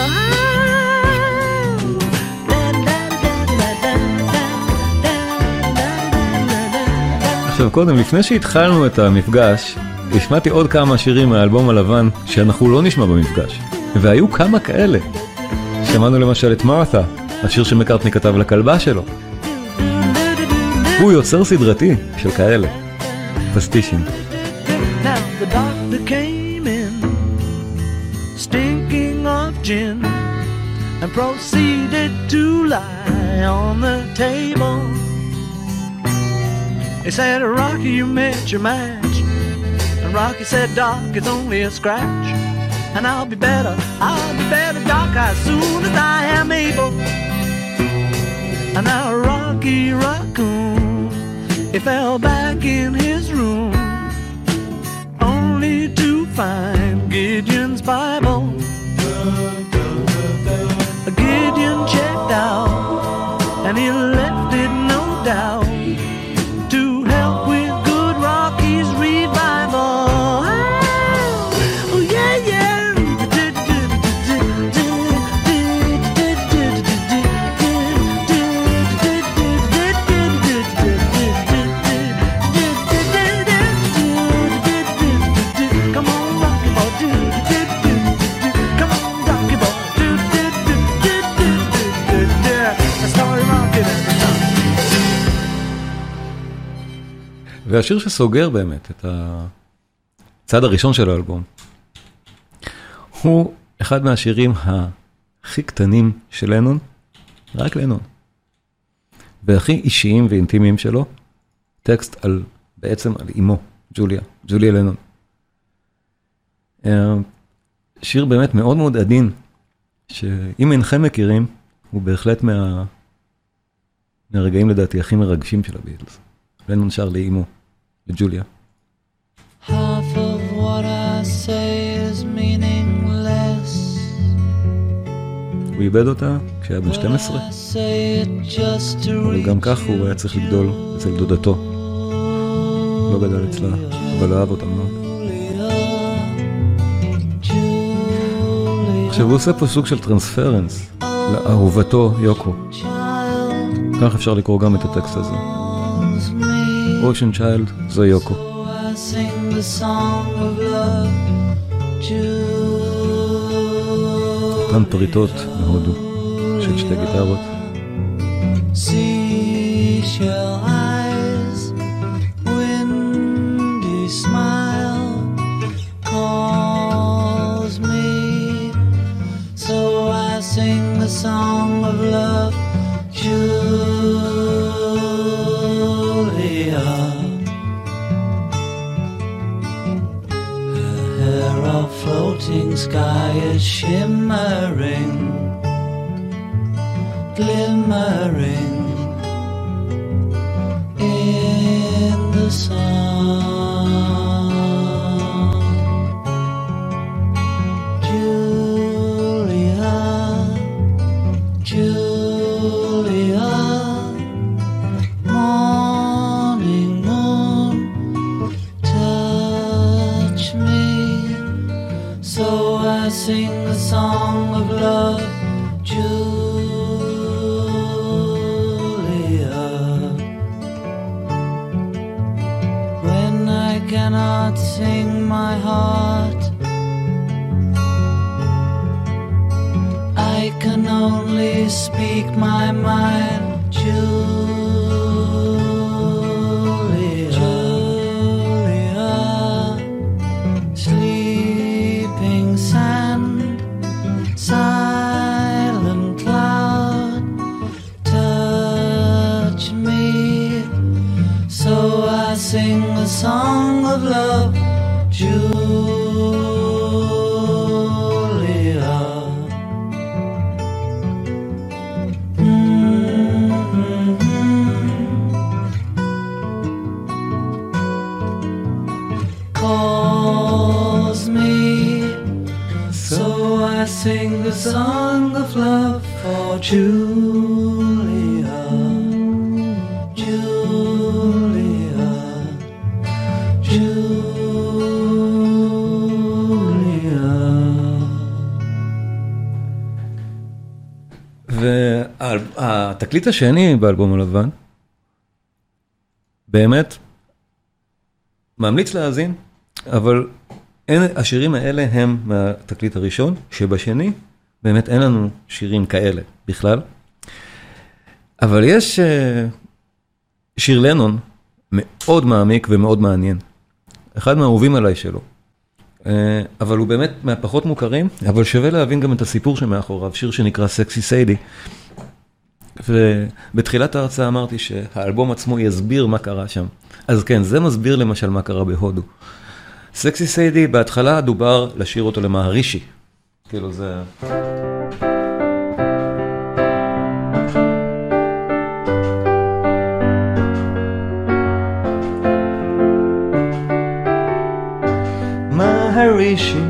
עכשיו קודם, לפני שהתחלנו את המפגש, השמעתי עוד כמה שירים מהאלבום הלבן שאנחנו לא נשמע במפגש. והיו כמה כאלה. שמענו למשל את מרת'ה, השיר שמקארטני כתב לכלבה שלו. הוא יוצר סדרתי של כאלה. פסטישים. Now the doctor came in, stinking of gin, and proceeded to lie on the table. He said, Rocky, you met your match. And Rocky said, Doc, it's only a scratch. And I'll be better, I'll be better, Doc, as soon as I am able. And now Rocky Raccoon, he fell back in his room only to find Gideon's Bible. Gideon checked out, and he left it no doubt והשיר שסוגר באמת את הצד הראשון של האלבום, הוא אחד מהשירים הכי קטנים של לנון, רק לנון, והכי אישיים ואינטימיים שלו, טקסט על, בעצם על אימו, ג'וליה, ג'וליה לנון. אה, שיר באמת מאוד מאוד עדין, שאם אינכם מכירים, הוא בהחלט מה... מהרגעים לדעתי הכי מרגשים של הביטלס. לנון שר לאימו, לג'וליה. Half of what I say is meaningless. הוא איבד אותה כשהיה בן 12, I say it just to אבל גם כך הוא היה צריך לגדול אצל דודתו. לא גדל אצלה, אבל אהב אותה מאוד. עכשיו הוא עושה פה סוג של טרנספרנס. לאהובתו יוקו. כך אפשר לקרוא גם את הטקסט הזה. Calls me. אושן צ'יילד זה יוקו. So I sing the song of love, אותן פריטות מהודו של שתי גיטרות. Seashell eyes, windy smile calls me. So I sing the song of love, והתקליט השני באלבום הלבן, באמת, ממליץ להאזין, אבל אין, השירים האלה הם מהתקליט הראשון, שבשני באמת אין לנו שירים כאלה בכלל. אבל יש אה, שיר לנון מאוד מעמיק ומאוד מעניין. אחד מהאהובים עליי שלו. אה, אבל הוא באמת מהפחות מוכרים, אבל שווה להבין גם את הסיפור שמאחוריו, שיר שנקרא סקסי סיידי. ובתחילת ההרצאה אמרתי שהאלבום עצמו יסביר מה קרה שם. אז כן, זה מסביר למשל מה קרה בהודו. סקסי סיידי, בהתחלה דובר לשיר אותו למהרישי. כאילו זה... Maharishi,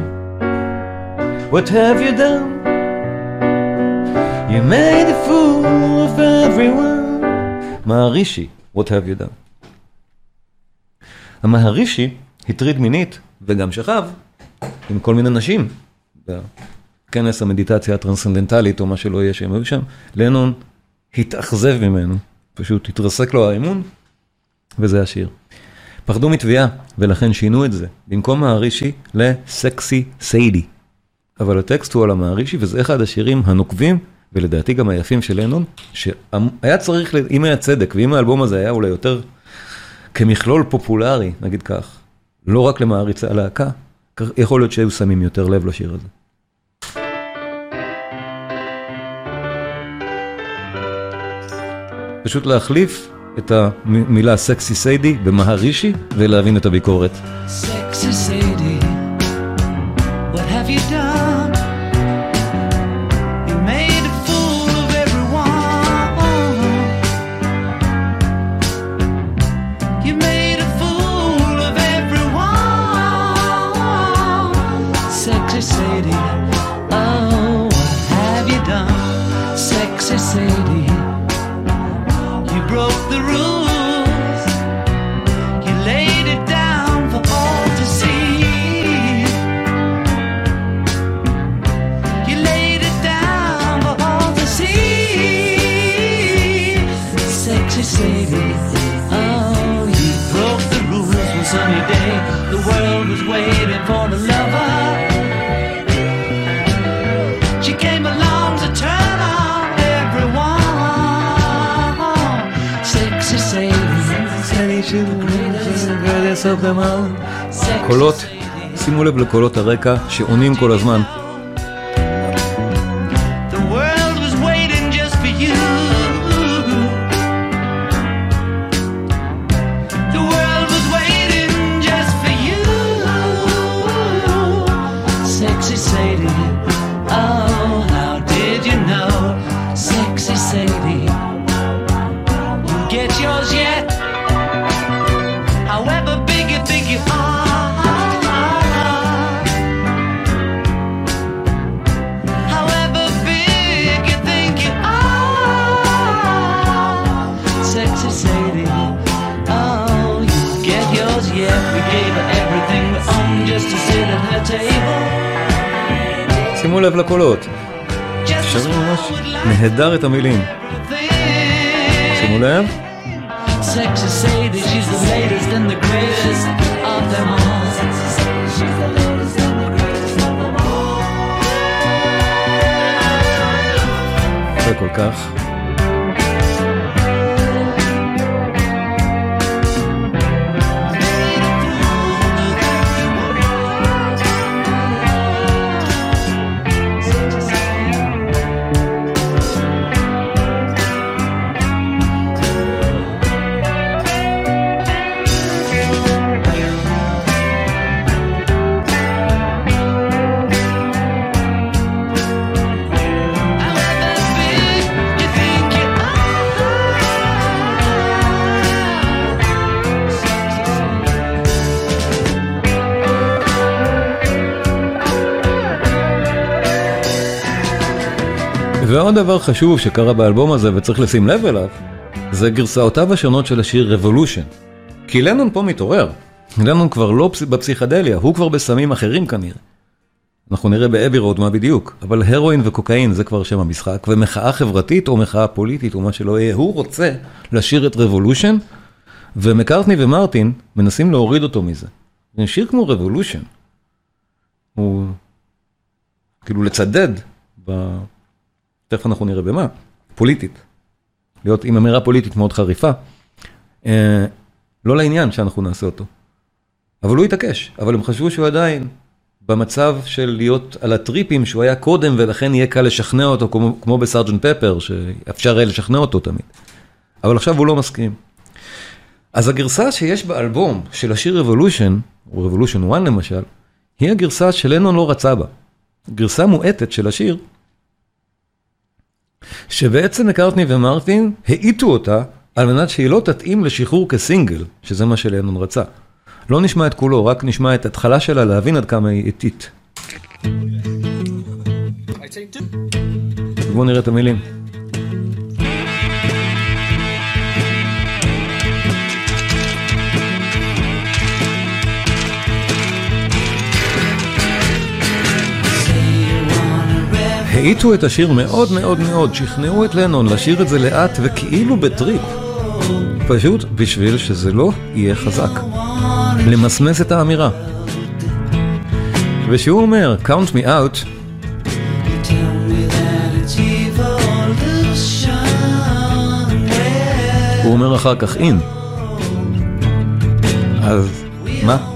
what have you done? You made a fool everyone. מהרישי, what have you done? המהרישי הטריד מינית וגם שכב עם כל מיני נשים. בכנס המדיטציה הטרנסצנדנטלית או מה שלא יהיה שהם היו שם, לנון התאכזב ממנו, פשוט התרסק לו האמון, וזה השיר. פחדו מתביעה, ולכן שינו את זה, במקום מהרישי לסקסי סיידי. אבל הטקסט הוא על המהרישי, וזה אחד השירים הנוקבים, ולדעתי גם היפים של לנון, שהיה צריך, אם היה צדק, ואם האלבום הזה היה אולי יותר כמכלול פופולרי, נגיד כך, לא רק למעריצי הלהקה, יכול להיות שהיו שמים יותר לב לשיר הזה. פשוט להחליף את המילה סקסי סיידי במהרישי ולהבין את הביקורת. Sexy Sadie, קולות. שימו לב לקולות הרקע שעונים כל הזמן. שימו לב לקולות, שרים ממש נהדר את המילים. שימו לב. זה כל כך. ועוד דבר חשוב שקרה באלבום הזה וצריך לשים לב אליו, זה גרסאותיו השונות של השיר Revolution. כי לנון פה מתעורר. לנון כבר לא פס- בפסיכדליה, הוא כבר בסמים אחרים כנראה. אנחנו נראה באבי רוד מה בדיוק, אבל הרואין וקוקאין זה כבר שם המשחק, ומחאה חברתית או מחאה פוליטית או מה שלא יהיה, הוא רוצה לשיר את Revolution, ומקארטני ומרטין מנסים להוריד אותו מזה. זה שיר כמו Revolution. הוא כאילו לצדד. תכף אנחנו נראה במה, פוליטית. להיות עם אמירה פוליטית מאוד חריפה. אה, לא לעניין שאנחנו נעשה אותו. אבל הוא התעקש, אבל הם חשבו שהוא עדיין במצב של להיות על הטריפים שהוא היה קודם, ולכן יהיה קל לשכנע אותו, כמו, כמו בסארג'נט פפר, שאפשר יהיה לשכנע אותו תמיד. אבל עכשיו הוא לא מסכים. אז הגרסה שיש באלבום של השיר Revolution, או Revolution 1 למשל, היא הגרסה שלנון לא רצה בה. גרסה מועטת של השיר, שבעצם מקארטני ומרטין האיטו אותה על מנת שהיא לא תתאים לשחרור כסינגל, שזה מה שלנון רצה. לא נשמע את כולו, רק נשמע את התחלה שלה להבין עד כמה היא איטית. בואו נראה את המילים. האיטו את השיר מאוד מאוד מאוד, שכנעו את לנון לשיר את זה לאט וכאילו בטריפ. פשוט בשביל שזה לא יהיה חזק. למסמס את האמירה. ושהוא אומר, count me out. הוא אומר אחר כך in. אז מה?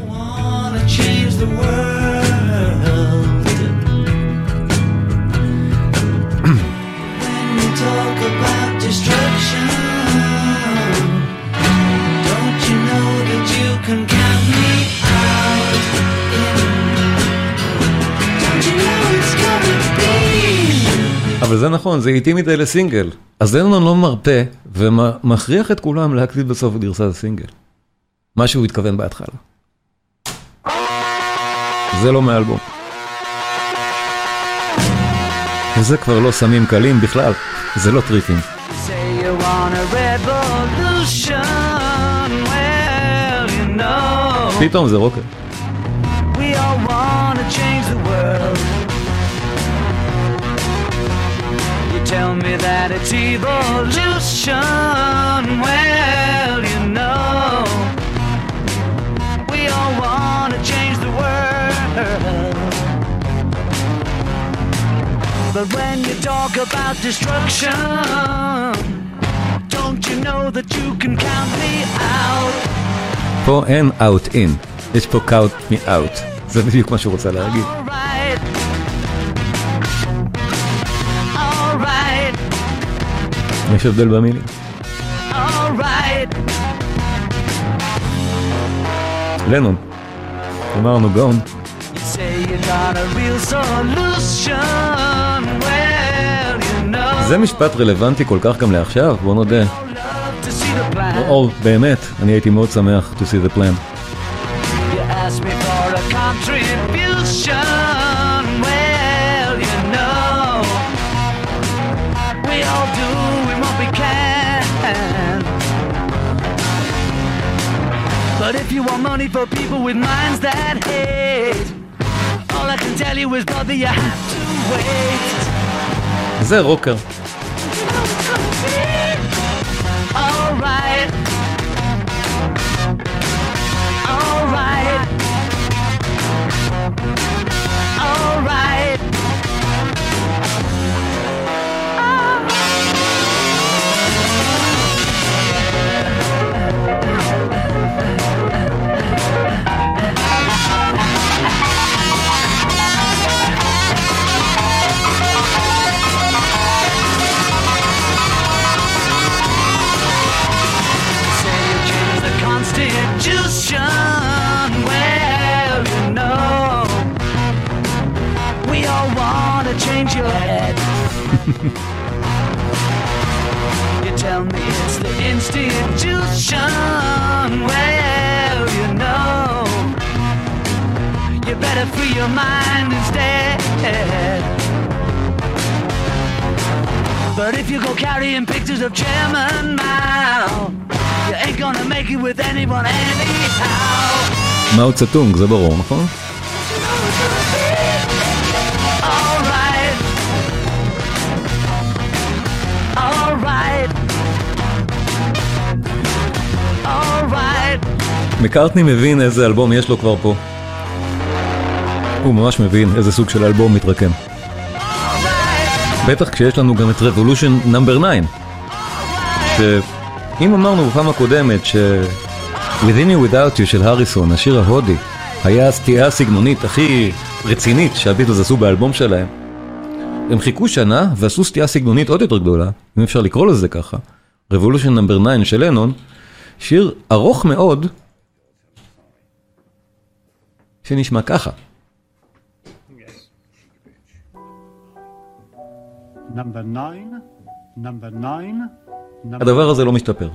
אבל זה נכון, זה איטי מדי לסינגל. אז לנון לא מרפה ומכריח את כולם להקליט בסוף את גרסת הסינגל. מה שהוא התכוון בהתחלה. זה לא מאלבום. וזה כבר לא סמים קלים בכלל, זה לא know. פתאום זה רוקר. tell me that it's evolution. Well, you know, we all want to change the world. But when you talk about destruction, don't you know that you can count me out? For an out in, it's for count me out. זה בדיוק מה שהוא רוצה להגיד. יש הבדל במילים. לנון. אמרנו גאון. זה משפט רלוונטי כל כך גם לעכשיו, בוא נודה. plan. או באמת, אני הייתי מאוד שמח to see the plan. with minds that hate, all I can tell you is, brother, you have to wait. זה רוקר. you tell me it's the institution. Well, you know, you better free your mind instead. But if you go carrying pictures of Chairman Mao, you ain't gonna make it with anyone anyhow. מאו צטונג, זה ברור, נכון? מקארטני מבין איזה אלבום יש לו כבר פה. הוא ממש מבין איזה סוג של אלבום מתרקם. בטח כשיש לנו גם את Revolution נאמבר 9. שאם אמרנו בפעם הקודמת ש... Within You Without You של הריסון, השיר ההודי, היה הסטייה הסגנונית הכי רצינית שהביטלס עשו באלבום שלהם. הם חיכו שנה ועשו סטייה סגנונית עוד יותר גדולה, אם אפשר לקרוא לזה ככה. Revolution נאמבר 9 של לנון, שיר ארוך מאוד, שנשמע ככה. הדבר הזה לא משתפר.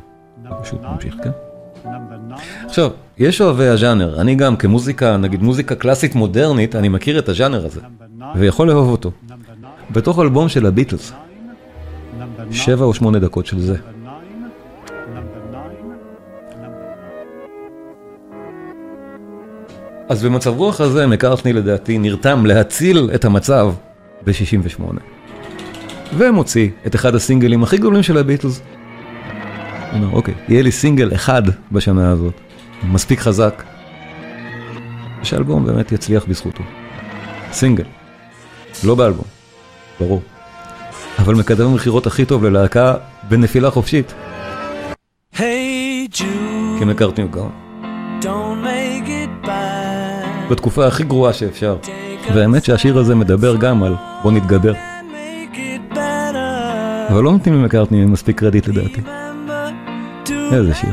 פשוט ממשיך, כן? עכשיו, יש אוהבי הז'אנר, אני גם כמוזיקה, נגיד מוזיקה קלאסית מודרנית, אני מכיר את הז'אנר הזה, ויכול לאהוב אותו. בתוך אלבום של הביטלס, שבע או שמונה דקות של זה. אז במצב רוח הזה, מקארטני לדעתי נרתם להציל את המצב ב-68. ומוציא את אחד הסינגלים הכי גדולים של הביטלס. הוא אומר, אוקיי, יהיה לי סינגל אחד בשנה הזאת, מספיק חזק, שהאלבום באמת יצליח בזכותו. סינגל, לא באלבום, ברור. אבל מקדם המכירות הכי טוב ללהקה בנפילה חופשית, Hey Jude, כי מקארטני הוא גאון. בתקופה הכי גרועה שאפשר. והאמת שהשיר הזה מדבר גם על בוא נתגבר. אבל לא נותנים למקארטני מספיק קרדיט לדעתי. איזה שיר.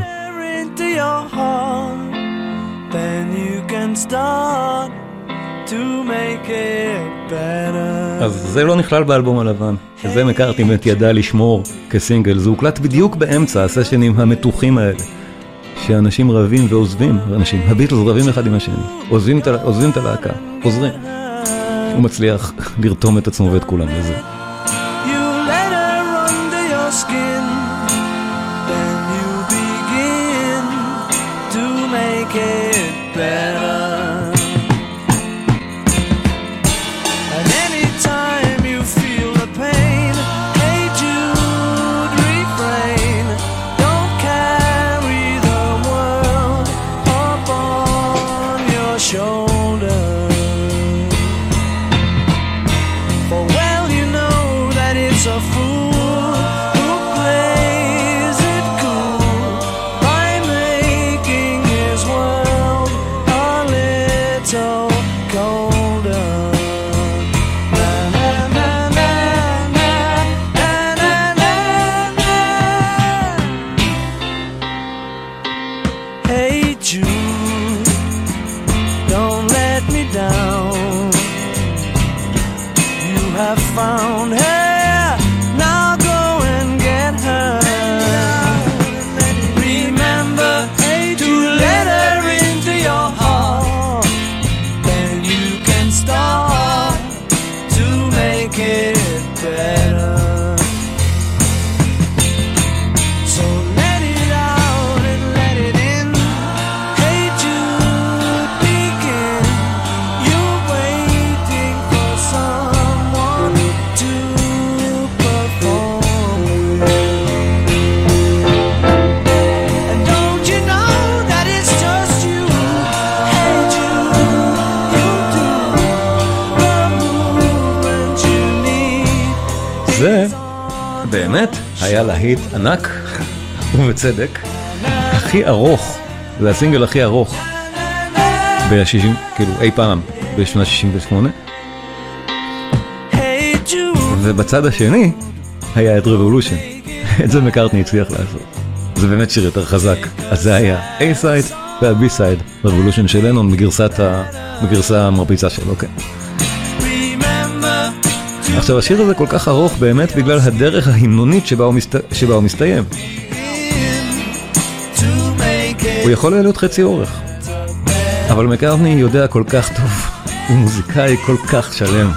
אז זה לא נכלל באלבום הלבן. שזה מקארטני באמת ידע לשמור כסינגל. זה הוקלט בדיוק באמצע הסשנים המתוחים האלה. שאנשים רבים ועוזבים, אנשים, הביטלס רבים אחד עם השני. עוזבים עוזבים את הלהקה, חוזרים. הוא מצליח לרתום את עצמו ואת כולם לזה. You let her ענק, ובצדק, הכי ארוך, זה הסינגל הכי ארוך, ב-60, כאילו אי פעם, בשנה 68, Hey Jude, ובצד השני היה את Revolution, את זה מקארטני הצליח לעשות. זה באמת שיר יותר חזק, אז זה היה A-side וה- B-side, Revolution של לנון. בגרסה המרביצה שלו, כן. עכשיו השיר הזה כל כך ארוך באמת בגלל הדרך ההמנונית שבה הוא, מסת... שבה הוא מסתיים. הוא יכול להיות חצי אורך. אבל מקארטני יודע כל כך טוב, הוא מוזיקאי כל כך שלם.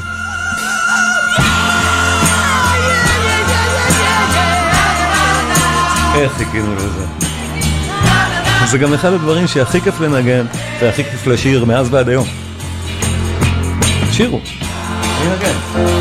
איך חיכינו לזה. זה גם אחד הדברים שהכי כיף לנגן, והכי כיף לשיר מאז ועד היום. שירו. אני אנגן.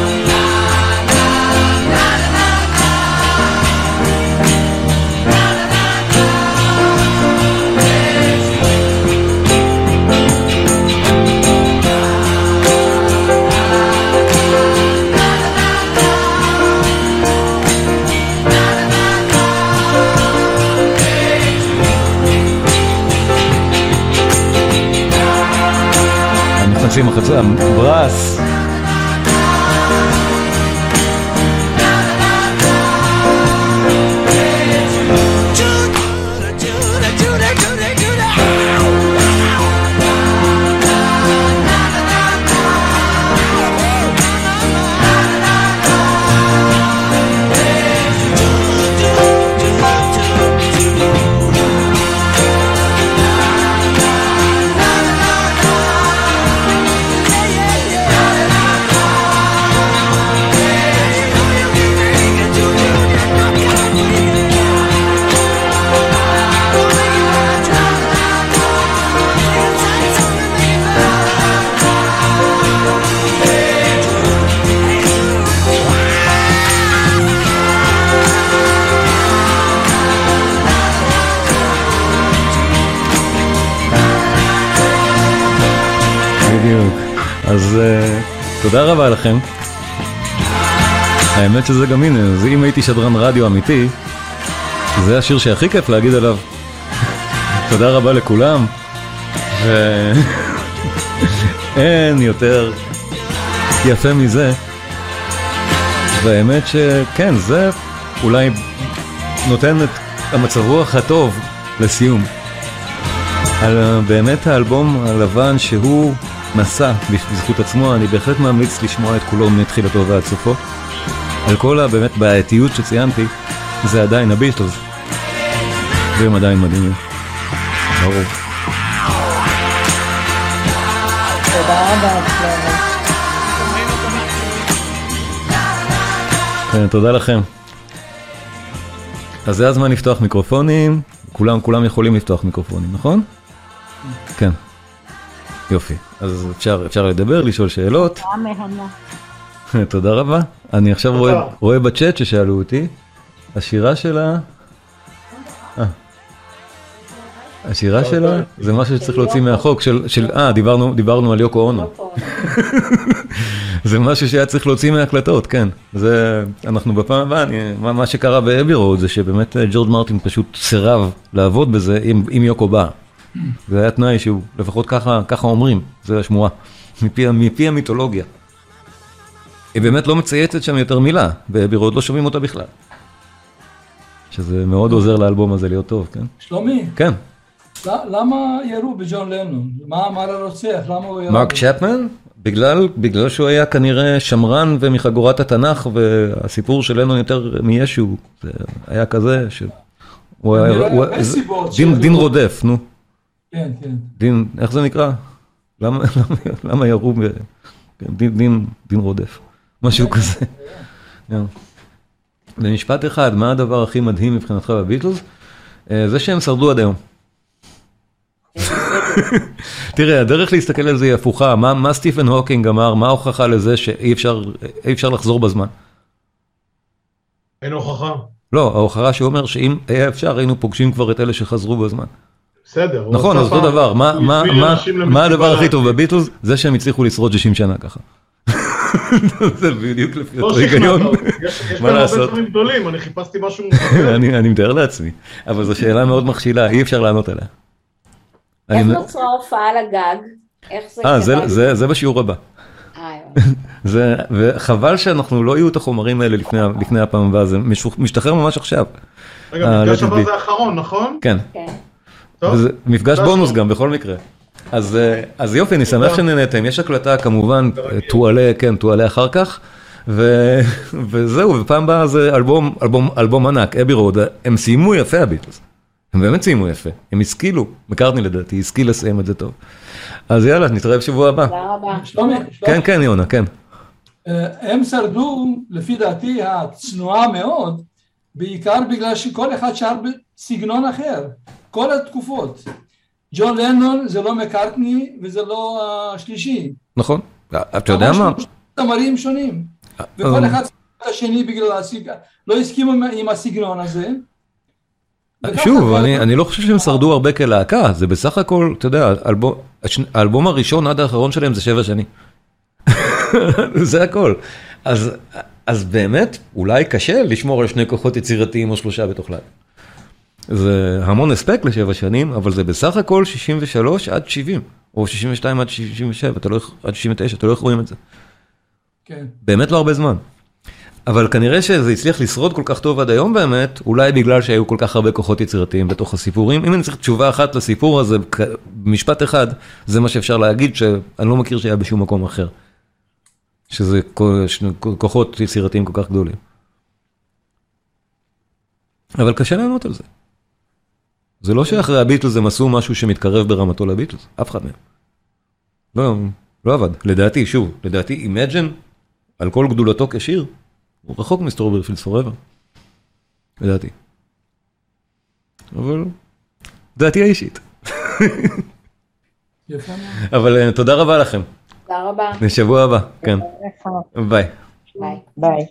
נכנסים החצה, ברס. אז אה, תודה רבה לכם. האמת שזה גם הנה, אז אם הייתי שדרן רדיו אמיתי, זה השיר שהכי כיף להגיד עליו. תודה רבה לכולם. אין יותר יפה מזה. והאמת שכן, זה אולי נותן את המצב רוח הטוב לסיום. על אה, באמת האלבום הלבן שהוא נשא בזכות עצמו, אני בהחלט ממליץ לשמוע את כולו מתחילתו ועד סופו. על כל הבאמת בעייתיות שציינתי, זה עדיין הביטלס. והם עדיין מדהימים. ברור. תודה רבה. כן, תודה לכם. אז זה הזמן לפתוח מיקרופונים, כולם, כולם יכולים לפתוח מיקרופונים, נכון? כן. יופי, אז אפשר, אפשר לדבר, לשאול שאלות. מהנה. תודה רבה. אני עכשיו רואה, רואה בצ'אט ששאלו אותי, השירה שלה... אה. השירה שלה זה משהו שצריך להוציא מהחוק של, אה, דיברנו, דיברנו על יוקו אונו. זה משהו שהיה צריך להוציא מההקלטות, כן. זה, אנחנו בפעם הבאה, אני- מה, מה שקרה באבי רוד זה שבאמת אה, ג'ורג' מרטין פשוט סירב לעבוד בזה אם, אם יוקו בא. זה היה תנאי שהוא, לפחות ככה, ככה אומרים, זה השמועה, מפי, מפי המיתולוגיה. היא באמת לא מצייצת שם יותר מילה, באבי רוד לא שומעים אותה בכלל. שזה מאוד עוזר לאלבום הזה להיות טוב, כן? שלומי, כן. למה ירו בג'ון לנון? מה אמר הרוצח? למה הוא ירה? מרק? צ'פמן? בגלל, בגלל שהוא היה כנראה שמרן ומחגורת התנ"ך, והסיפור של לנון יותר מישו, זה היה כזה, ש... הוא היה, הוא- דין, דין רודף, נו. כן, כן. דין, איך זה נקרא? למה, למה, למה ירו. כן, דין, דין, דין רודף, משהו כזה. במשפט אחד, מה הדבר הכי מדהים מבחינתך בביטלס? אה, זה שהם שרדו עד היום. תראה, הדרך להסתכל על זה היא הפוכה, מה, מה סטיפן הוקינג אמר, מה ההוכחה לזה שאי אפשר, אפשר לחזור בזמן? אין הוכחה. לא, ההוכחה שהוא אומר שאם היה אפשר, היינו פוגשים כבר את אלה שחזרו בזמן. בסדר. נכון, אז אותו דבר, מה- מה- מה- מה הדבר הכי טוב. בביטלס? זה שהם הצליחו לשרוד 60 שנה ככה. זה בדיוק לפי לא אותו היגיון. אותי. יש יש מה כאן הרבה לעשות? דברים גדולים, אני חיפשתי משהו... אני אני מתאר לעצמי, אבל זו שאלה מאוד מכשילה, אי אפשר לענות עליה. איך נוצרה הופעה על הגג? איך זה אה, זה- קרה? זה- זה בשיעור הבא. אה. זה, וחבל שאנחנו לא יהיו את החומרים האלה לפני, הפעם הבאה, זה משתחרר ממש עכשיו. רגע, מפגש let it הבא. זה האחרון, נכון? כן, כן. מפגש בונוס. גם בכל מקרה. אז, אה, אז יופי, אני שמח. שנהנתם, יש הקלטה כמובן, אה, תועלה, כן, תועלה אחר כך, ו, וזהו, ופעם הבאה זה אלבום, אלבום, אלבום ענק, אבי רוד, הם סיימו יפה הביטלס, הם באמת סיימו יפה, הם השכילו, מקארטני לדעתי, השכיל לסיים את זה טוב. אז יאללה, נתראה בשבוע הבא. תודה רבה. שלומי, כן, כן, יונה, כן. אה, הם שרדו, לפי דעתי הצנועה מאוד, בעיקר בגלל שכל אחד שר בסגנון אחר, כל התקופות. ג'ון לנון זה לא מקארטני וזה לא השלישי. נכון, אתה יודע מה? ממש זמרים שונים. וכל אה, אחד את השני בגלל הסגנון, לא הסכימו עם- הסגנון הזה. וככה שוב, אני, אני לא חושב שהם שרדו הרבה כלהקה, זה בסך הכל, אתה יודע, האלבום הראשון עד האחרון שלהם זה שבע שנים. זה הכל. אז, אז באמת, אולי קשה לשמור על שני כוחות יצירתיים או שלושה בתוך לילה. זה המון הספק לשבע שנים, אבל זה בסך הכל 63 עד 70, או 62 עד 67, אתה לא, עד 69, אתה לא איך רואים את זה. כן. באמת לא הרבה זמן. אבל כנראה שזה הצליח לשרוד כל כך טוב עד היום באמת, אולי בגלל שהיו כל כך הרבה כוחות יצירתיים בתוך הסיפורים. אם אני צריך תשובה אחת לסיפור הזה, משפט אחד, זה מה שאפשר להגיד, שאני לא מכיר שהיה בשום מקום אחר. שזה כוחות יצירתיים כל כך גדולים. אבל קשה לענות על זה. זה לא שאחרי הביטלס הם עשו משהו שמתקרב ברמתו לביטלס, אף אחד מהם. לא, לא עבד. לדעתי, שוב, לדעתי, Imagine, על כל גדולתו כשיר, הוא רחוק מ Strawberry Fields Forever. לדעתי. אבל, דעתי האישית. אבל אה, תודה רבה לכם. תודה רבה. לשבוע הבא, כן. ביי. ביי. ביי.